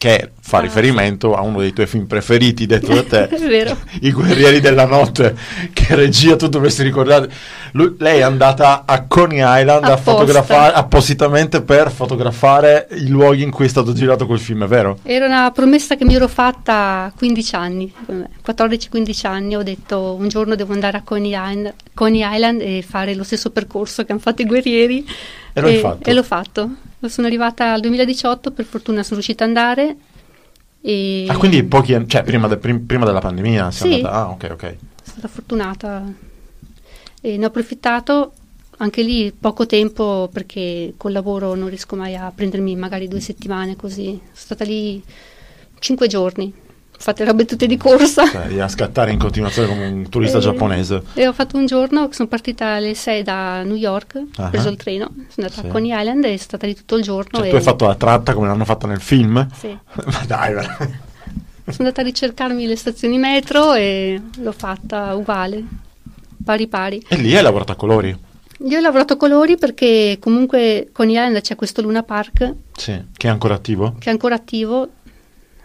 che fa Ah, riferimento a uno dei tuoi film preferiti, detto da te. I Guerrieri della Notte, che regia tu dovresti ricordare. Lui- lei è andata a Coney Island a fotografare appositamente per fotografare i luoghi in cui è stato girato quel film, è vero? Era una promessa che mi ero fatta a 15 anni, 14-15 anni, ho detto un giorno devo andare a Coney Island, Coney Island e fare lo stesso percorso che hanno fatto i guerrieri. E fatto? E l'ho fatto. Sono arrivata al 2018, per fortuna sono riuscita ad andare. E Ah, quindi pochi anni, cioè prima, de- prim- prima della pandemia Sì. andata. Ah, ok, ok. sono stata fortunata e ne ho approfittato anche lì poco tempo perché col lavoro non riesco mai a prendermi magari due settimane così. Sono stata lì cinque giorni, le robe tutte di corsa. Cioè, a scattare in continuazione come un turista E- giapponese. E ho fatto un giorno, sono partita alle 6 da New York, ho Ah. preso il treno, sono andata Sì. a Coney Island e sono stata lì tutto il giorno. Cioè, e tu hai fatto la tratta come l'hanno fatta nel film? sì. Ma dai, veramente. Sono andata a ricercarmi le stazioni metro e l'ho fatta uguale, pari pari. E lì hai lavorato a colori. Io ho lavorato a colori perché comunque con Island c'è questo Luna Park Sì. Che è ancora attivo? che è ancora attivo,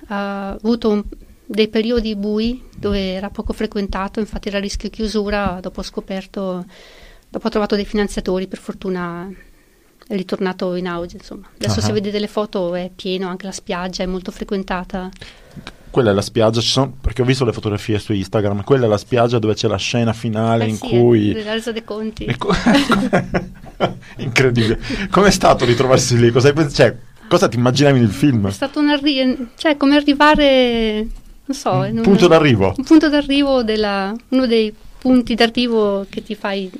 ha avuto un- dei periodi bui dove era poco frequentato, infatti era a rischio chiusura, dopo ho scoperto, dopo ho trovato dei finanziatori, per fortuna è ritornato in auge, insomma. Adesso Ah. se vedete le foto è pieno, anche la spiaggia è molto frequentata. Quella è la spiaggia, sono, perché ho visto le fotografie su Instagram, quella è la spiaggia dove c'è la scena finale Eh in sì, cui... la resa dei conti. Co- Incredibile. Com'è stato ritrovarsi lì? Cosa, cioè, cosa ti immaginavi nel film? È stato un arri- cioè come arrivare, non so, Un un- punto d'arrivo. Un punto d'arrivo della, uno dei punti d'arrivo che ti fai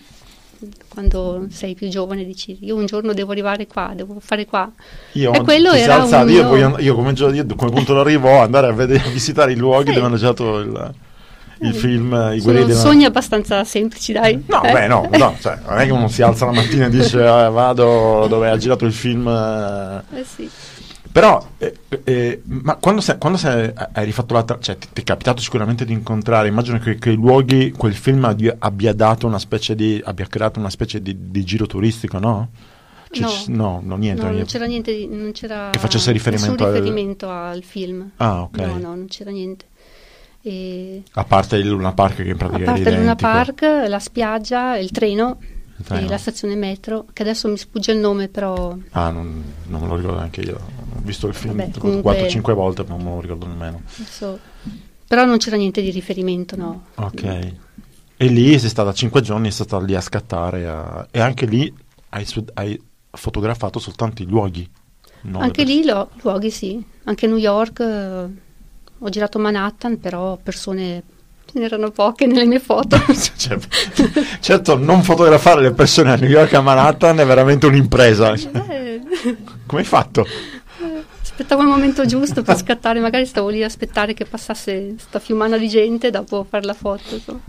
quando sei più giovane, dici io un giorno devo arrivare qua, devo fare qua. Io, E quello era alzato, io, mio- io come, io come punto d'arrivo andare a, vedere, a visitare i luoghi Sì. dove hanno girato il, il film I Sono Guerrieri della sogni abbastanza semplici, dai. No, Eh? beh, no, no, cioè, non è che uno si alza la mattina e dice "Ah, vado dove ha girato il film. eh". Eh sì. Però, eh, eh, ma quando, sei- quando sei- hai rifatto la tra- cioè ti, ti è capitato sicuramente di incontrare, immagino che quei luoghi, quel film abbia, abbia dato una specie di, abbia creato una specie di, di giro turistico, no? Cioè, No. no, no, niente. No, non c'era niente, di- non c'era Che facesse riferimento al- riferimento al film. Ah, ok. No, no, non c'era niente. E A parte il Luna Park che in a pratica è parte il Luna. Park, la spiaggia, il treno, Il treno. e la stazione metro, che adesso mi sfugge il nome, però Ah, non, non me lo ricordo neanche io. Visto il film Vabbè, comunque- 4-5 volte, ma non me lo ricordo nemmeno. Adesso- però non c'era niente di riferimento, no. Ok. E lì sei stata 5 giorni, è stata lì a scattare a- e anche lì hai, su- hai fotografato soltanto i luoghi. Anche lì lo- luoghi sì, anche New York eh, ho girato Manhattan, però persone ce n'erano poche nelle mie foto. Cioè, certo, non fotografare le persone a New York a Manhattan è veramente un'impresa. Eh, Come hai fatto? Aspettavo il momento giusto per scattare, magari stavo lì a aspettare che passasse sta fiumana di gente dopo fare la foto. insomma.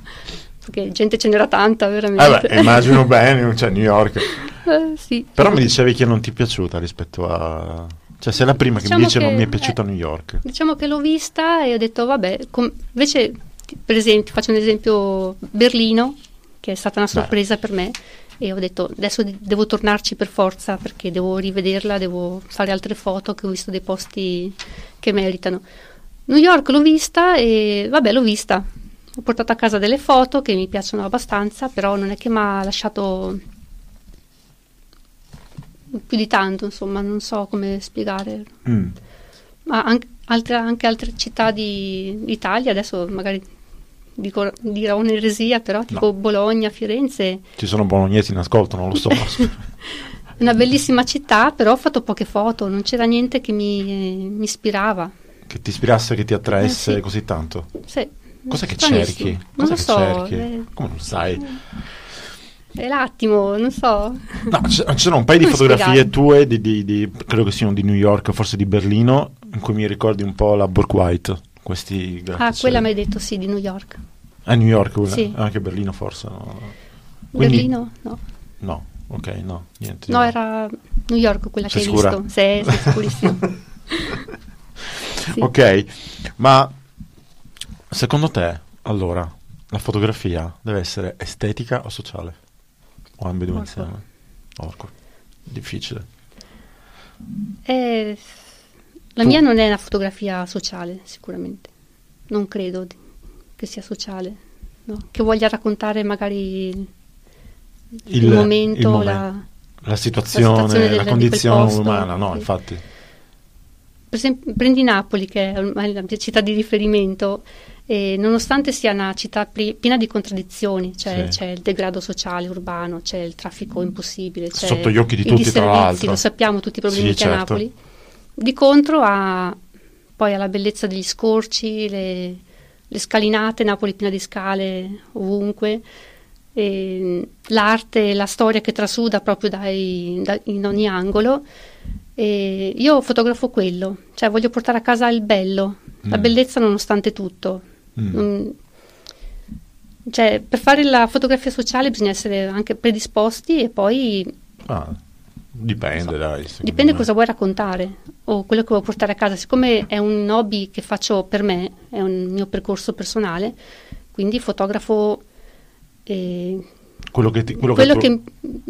Perché gente ce n'era tanta, Eh veramente. beh, immagino bene, cioè New York. Eh, sì. Però mi dicevi che non ti è piaciuta rispetto a... Cioè sei la prima che Diciamo mi dice che- non mi è piaciuta eh, New York. Diciamo che l'ho vista e ho detto, vabbè, com- invece, per esempio, faccio un esempio, Berlino, che è stata una Beh. sorpresa per me, e ho detto, adesso de- devo tornarci per forza perché devo rivederla, devo fare altre foto che ho visto dei posti che meritano. New York l'ho vista e, vabbè, l'ho vista. Ho portato a casa delle foto che mi piacciono abbastanza, però non è che mi ha lasciato più di tanto, insomma, non so come spiegare. Mm. Ma anche altre, anche altre città di- d'Italia, adesso magari dico, dirò un'eresia, però tipo Bologna, Firenze, Ci sono bolognesi in ascolto, non lo so. una bellissima città, però ho fatto poche foto, non c'era niente che mi, mi ispirava. che ti ispirasse, che ti attraesse Eh, sì. così tanto. Sì, Cos'è che cerchi? Non Cos'è lo che so, cerchi? eh, Come non sai? è l'attimo, non so. No, c- ci sono un paio di fotografie spiegare? tue, di, di- di- credo che siano di New York, forse di Berlino, in cui mi ricordi un po' la Burke White. Questi Ah, grattacieli. quella mi hai detto sì, di New York. Ah, New York, quella? Sì. anche Berlino forse. No. Quindi- Berlino? No. No, ok, no, niente. No, era New York quella Sei che sicura? hai visto. Sì, sei sicurissimo. Sì. Ok, ma secondo te, allora, la fotografia deve essere estetica o sociale? O ambedue insieme? Orco. Difficile. Eh, la Tu- mia non è una fotografia sociale, sicuramente. Non credo che sia sociale, no? che voglia raccontare magari il, Il- momento, il momen- la- La situazione, la, situazione del- condizione posto, umana, no, sì. infatti. Per esempio, prendi Napoli, che è ormai la mia città di riferimento, e nonostante sia una città piena di contraddizioni, cioè Sì. c'è il degrado sociale urbano, c'è il traffico impossibile, c'è Sotto gli occhi di tutti, tra l'altro. lo sappiamo tutti i problemi Sì, che certo. Napoli. Di contro ha poi alla bellezza degli scorci, le, le scalinate, Napoli piena di scale ovunque, e l'arte, la storia che trasuda proprio dai- da- in ogni angolo. E io fotografo quello, cioè voglio portare a casa il bello, la Mm. bellezza nonostante tutto. Mm. Non- cioè, per fare la fotografia sociale bisogna essere anche predisposti e poi Ah, dipende, dai. dipende me. cosa vuoi raccontare o quello che vuoi portare a casa. Siccome è un hobby che faccio per me, è un mio percorso personale, quindi fotografo eh, Quello che, ti, quello quello tu- che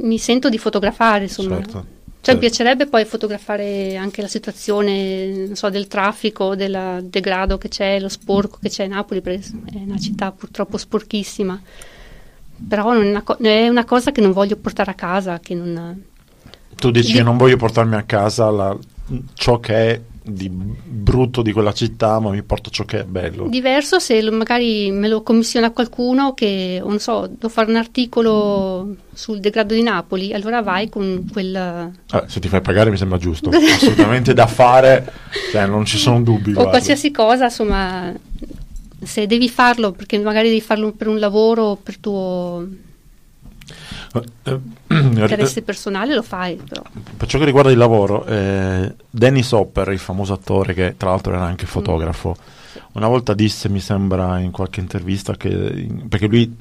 mi sento di fotografare, insomma. Certo. Cioè, mi Certo. piacerebbe poi fotografare anche la situazione, non so, del traffico, del degrado che c'è, lo sporco che c'è a Napoli, perché è una città purtroppo sporchissima. Però non è, una co- è una cosa che non voglio portare a casa, che non... Tu dici Di- che non voglio portarmi a casa la- ciò che è di brutto di quella città, ma mi porto ciò che è bello. Diverso se lo- magari me lo commissiona qualcuno che, non so, devo fare un articolo sul degrado di Napoli, allora vai con quel... Eh, se ti fai pagare mi sembra giusto, assolutamente da fare, cioè non ci sono dubbi. o guarda. qualsiasi cosa, insomma, se devi farlo, perché magari devi farlo per un lavoro, per tuo interesse personale, lo fai, però. Per ciò che riguarda il lavoro, eh, Dennis Hopper, il famoso attore che tra l'altro era anche fotografo, una volta disse, mi sembra in qualche intervista, che perché lui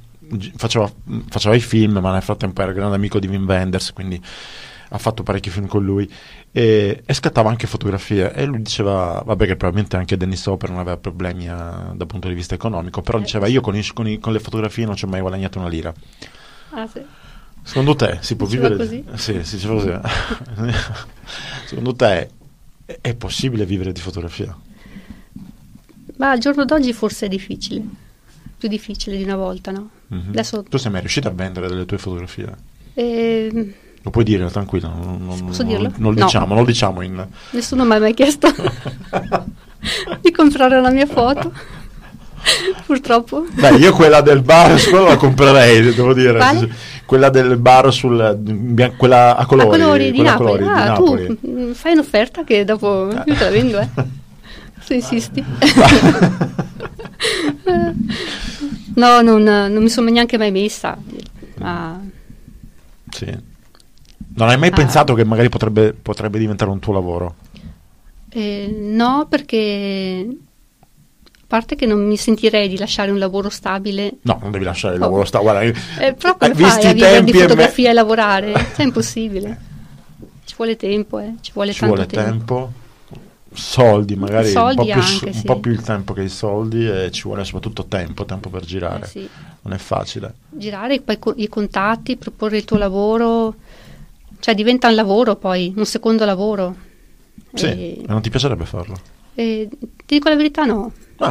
faceva, faceva i film, ma nel frattempo era grande amico di Wim Wenders, quindi ha fatto parecchi film con lui e, e scattava anche fotografie e lui diceva, vabbè che probabilmente anche Dennis Hopper non aveva problemi a- dal punto di vista economico, però Eh, diceva io con, i- con i- con le fotografie non ci ho mai guadagnato una lira. Ah, sì. Secondo te si può vivere così? Sì, si diceva così. Secondo te è, possibile vivere di fotografia? Ma al giorno d'oggi forse è difficile, più difficile di una volta, no? Mhm. Adesso Tu sei mai riuscito a vendere delle tue fotografie? Eh, Lo puoi dire, tranquillo. Non, non, Posso dirlo? Non, non lo No. diciamo, non lo diciamo in... Nessuno mi ha mai chiesto di comprare la mia foto. Purtroppo. Beh, io quella del bar la comprerei, devo dire. Quale? Quella del bar sul bian- quella a colori, a colori di Napoli. colori di ah, Napoli. tu fai un'offerta che dopo io te la vendo, eh. Se insisti. no, non, non mi sono neanche mai messa. Ma Sì. Non hai mai Ah. pensato che magari potrebbe, potrebbe diventare un tuo lavoro? eh, no, perché parte che non mi sentirei di lasciare un lavoro stabile. No, non devi lasciare il Oh. lavoro. Sta, guarda, Eh, però come eh, fai a i vivere di tempi e me- fotografia e lavorare? Cioè, è impossibile. Ci vuole tempo, eh. Ci vuole ci tanto vuole tempo. tempo, soldi magari, Soldi un, po più, anche, un sì. po' più il tempo che i soldi e ci vuole soprattutto tempo, tempo per girare. Eh, sì. Non è facile. girare poi co- i contatti, proporre il tuo lavoro, cioè diventa un lavoro poi, un secondo lavoro. Sì, E- ma non ti piacerebbe farlo? E ti dico la verità, no.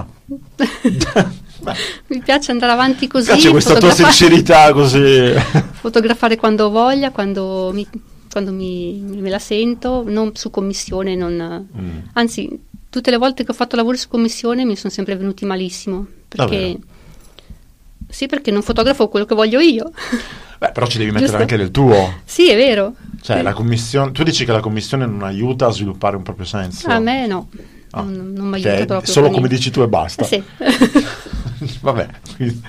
Beh, Mi piace andare avanti mi così, piace questa tua sincerità così. fotografare quando ho voglia, quando, mi, quando mi- me la sento, non su commissione, non- Mm. anzi tutte le volte che ho fatto lavori su commissione mi sono sempre venuti malissimo, perché Davvero? sì, perché non fotografo quello che voglio io. Beh, però ci devi mettere Giusto? anche del tuo. sì, è vero. Cioè, Sì. la commissione, tu dici che la commissione non aiuta a sviluppare un proprio senso? A me no, Ah, non, non mi che aiuta è proprio. Solo come niente. dici tu e basta. Eh sì. Vabbè, quindi-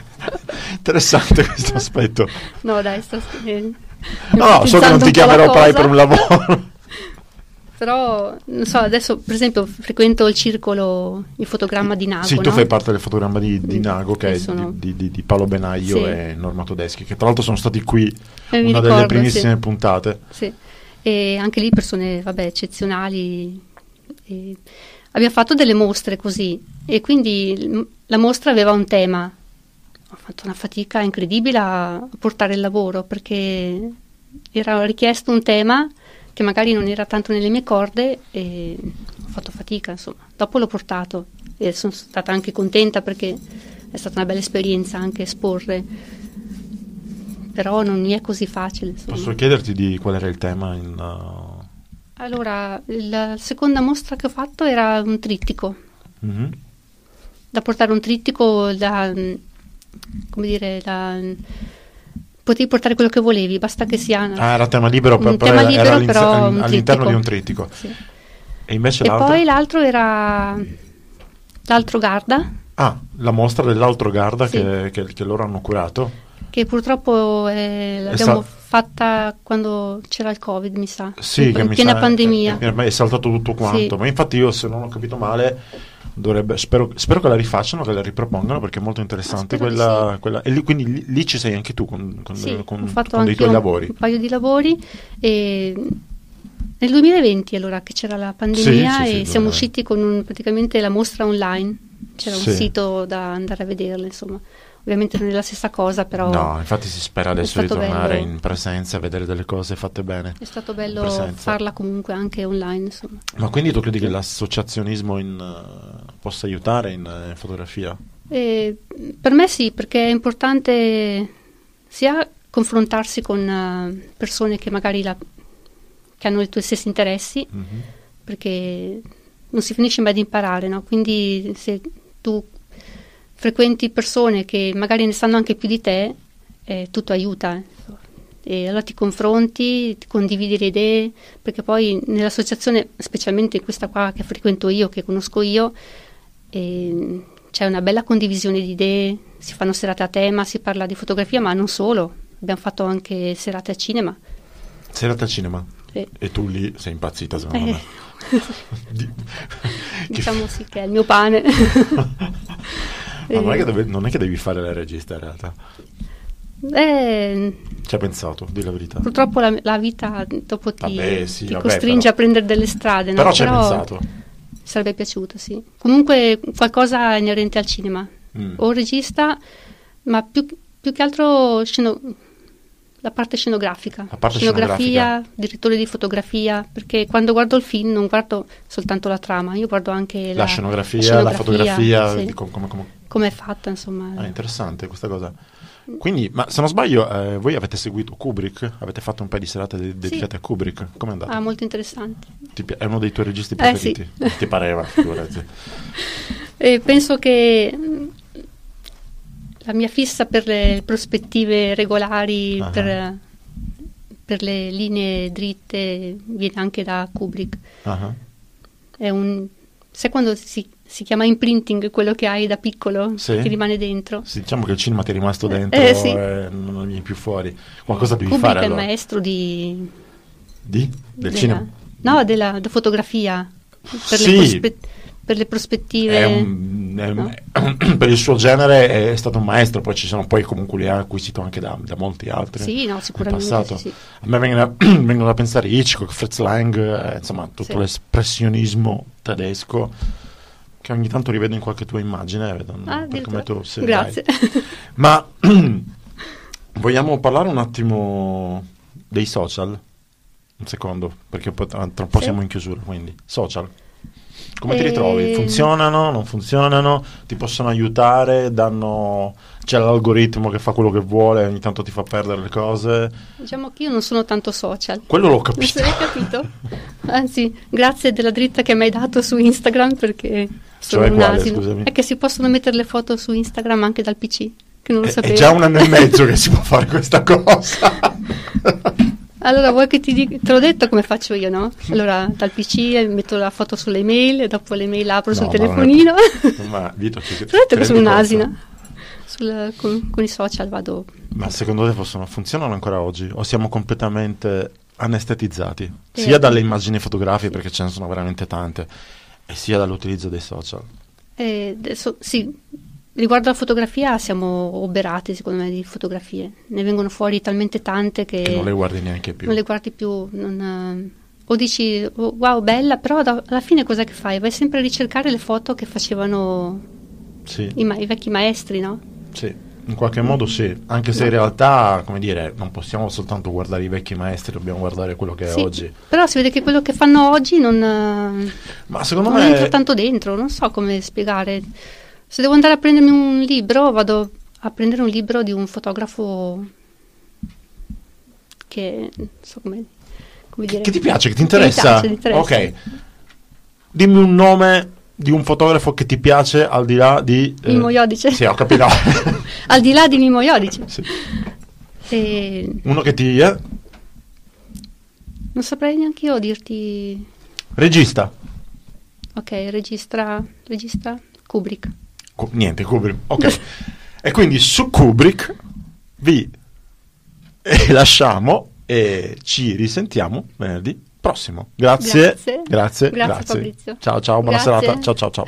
interessante questo aspetto. no, dai, sto eh, No, no, so che non ti chiamerò mai per un lavoro. Però, non so, adesso per esempio frequento il circolo, il fotogramma di Nago, sì, tu no? fai parte del fotogramma di, di Nago, che è sono- di, di- di Paolo Benaglio Sì. e Norma Todeschi, che tra l'altro sono stati qui Eh, una delle ricordo, primissime sì. puntate. Sì. E anche lì persone, vabbè, eccezionali. E abbiamo fatto delle mostre così e quindi la mostra aveva un tema. Ho fatto una fatica incredibile a portare il lavoro perché era richiesto un tema che magari non era tanto nelle mie corde e ho fatto fatica, insomma. Dopo l'ho portato e sono stata anche contenta perché è stata una bella esperienza anche esporre. Però non mi è così facile. Insomma. Posso chiederti di qual era il tema? In, uh, Allora, la seconda mostra che ho fatto era un trittico, mhm. da portare un trittico da, mm, come dire, da, potevi portare quello che volevi, basta che sia Ah, era tema libero, però tema era- libero, era però all'interno trittico. di un trittico. Sì. E invece E l'altro? poi l'altro era l'altro Garda, Ah, la mostra dell'altro Garda Sì. che, che- che loro hanno curato. che purtroppo eh, l'abbiamo fatta quando c'era il Covid, mi sa, Sì, in, che in mi piena sa- pandemia. È, è saltato tutto quanto. Sì. Ma infatti io, se non ho capito male, dovrebbe, spero, spero che la rifacciano, che la ripropongano perché è molto interessante. Quella, sì. quella- e lì, quindi lì, lì ci sei anche tu con, con, Sì, con- con dei tuoi un, lavori. un paio di lavori e nel 2020 allora che c'era la pandemia e siamo 2020. usciti con un- praticamente la mostra online, c'era un sito da andare a vederla insomma, ovviamente non è la stessa cosa però No, infatti si spera adesso di tornare bello. in presenza e vedere delle cose fatte bene. è stato bello farla comunque anche online insomma. Ma quindi tu credi che l'associazionismo in, eh, possa aiutare in, eh, in fotografia? E, per me sì, perché è importante sia confrontarsi con eh, persone che magari la- che hanno i tuoi stessi interessi Mhm. perché non si finisce mai di imparare, no? Quindi se tu frequenti persone che magari ne sanno anche più di te, eh, tutto aiuta. E allora ti confronti, ti condividi le idee, perché poi nell'associazione, specialmente questa qua che frequento io, che conosco io, eh, c'è una bella condivisione di idee, si fanno serate a tema, si parla di fotografia, ma non solo, abbiamo fatto anche serate a cinema. Serata al cinema. Eh, E tu lì sei impazzita, secondo Eh. me. Diciamo sì che è il mio pane. Ma non, è che Eh, deve- non è che devi fare la regista in realtà. eh, Ci hai pensato, di la verità. purtroppo la, la vita dopo ti, Vabbè, sì, ti vabbè, costringe però- a prendere delle strade, no? Però ci hai pensato. mi sarebbe piaciuto, sì. Comunque qualcosa inerente al cinema, Mm. o regista, ma più, più che altro sceno- la parte scenografica, La parte scenografia, direttore di fotografia, perché quando guardo il film non guardo soltanto la trama, io guardo anche la, La scenografia, la la fotografia, sì. com- come- come- è fatta, insomma. Ah, interessante questa cosa. Quindi, ma se non sbaglio, eh, voi avete seguito Kubrick? Avete fatto un paio di serate de- dedicate a Kubrick? Come è andato? Ah, molto interessante. Ti è uno dei tuoi registi Eh, sì. preferiti? Ti pareva, figurati. E penso che mh, la mia fissa per le prospettive regolari, Ah. per, per le linee dritte, viene anche da Kubrick. Ah, È un, sai quando si, si chiama imprinting quello che hai da piccolo, Sì. che rimane dentro? sì, diciamo che il cinema ti è rimasto dentro Eh, sì. e non vieni più fuori. Qualcosa devi Kubrick fare è il allora. maestro di, Di? Del della- cinema? No, della, della fotografia. Per, Sì. le prospe- per le prospettive. Un- è- no? per il suo genere è stato un maestro, poi ci sono poi comunque li ha acquisito anche da, da molti altri. Sì, no, sicuramente. passato. sì, sì. A me vengono, vengono da pensare Hitchcock, Fritz Lang, eh, insomma tutto Sì. l'espressionismo tedesco che ogni tanto rivedo in qualche tua immagine, vedo Ah, per come tu sei. Grazie. dai. Ma vogliamo parlare un attimo dei social? Un secondo, perché tra un po' siamo in chiusura, quindi social. Come ti Eh, ritrovi? Funzionano? Non funzionano? Ti possono aiutare? Danno... C'è l'algoritmo che fa quello che vuole, ogni tanto ti fa perdere le cose. Diciamo che io non sono tanto social. Quello l'ho Non capito. l'hai capito? Anzi, grazie della dritta che mi hai dato su Instagram perché sono Cioè un quale, asino. scusami? È che si possono mettere le foto su Instagram anche dal PC, che non lo È, sapevo. è già un anno e mezzo che si può fare questa cosa. Allora, vuoi che ti dica? Te l'ho detto come faccio io, no? Allora, dal PC metto la foto sulle mail, e dopo le mail apro No, sul ma non è- telefonino. Ma Vito, ci- ho detto che sono un'asina. Sul- con, con i social vado. Ma secondo te possono, funzionano ancora oggi? O siamo completamente anestetizzati? Sì. Sia dalle immagini fotografiche, perché ce ne sono veramente tante, e sia dall'utilizzo dei social. E adesso, sì, riguardo alla fotografia siamo oberati, secondo me, di fotografie. Ne vengono fuori talmente tante che, Che non le guardi neanche più. non le guardi più. non, eh, o dici, oh, wow, bella, però da- alla fine cosa che fai? Vai sempre a ricercare le foto che facevano Sì, i, ma- i vecchi maestri, no? sì, in qualche modo sì. Anche se in realtà, come dire, non possiamo soltanto guardare i vecchi maestri, dobbiamo guardare quello che è Sì, oggi. Però si vede che quello che fanno oggi non, eh, Ma secondo non me... entra tanto dentro, non so come spiegare. Se devo andare a prendermi un libro, vado a prendere un libro di un fotografo che non so come, come dire. Che ti piace, che ti Che interessa? piace, mi interessa. Ok. Dimmi un nome di un fotografo che ti piace al di là di... eh, Mimmo Iodice. Sì, ho capito. Al di là di Mimo Iodice. Sì. E Uno che ti... eh? non saprei neanche io dirti. Regista. Ok, registra, registra Kubrick. Ku- niente, Kubrick. Ok. e quindi su Kubrick vi eh, lasciamo e ci risentiamo venerdì prossimo. Grazie. Grazie. Grazie. Grazie, Fabrizio. Ciao, ciao, buona Grazie. serata. Ciao, ciao, ciao.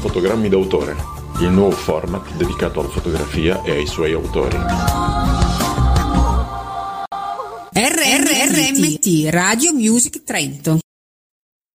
Fotogrammi d'autore, il nuovo format dedicato alla fotografia e ai suoi autori. RRRMT Radio Music Trento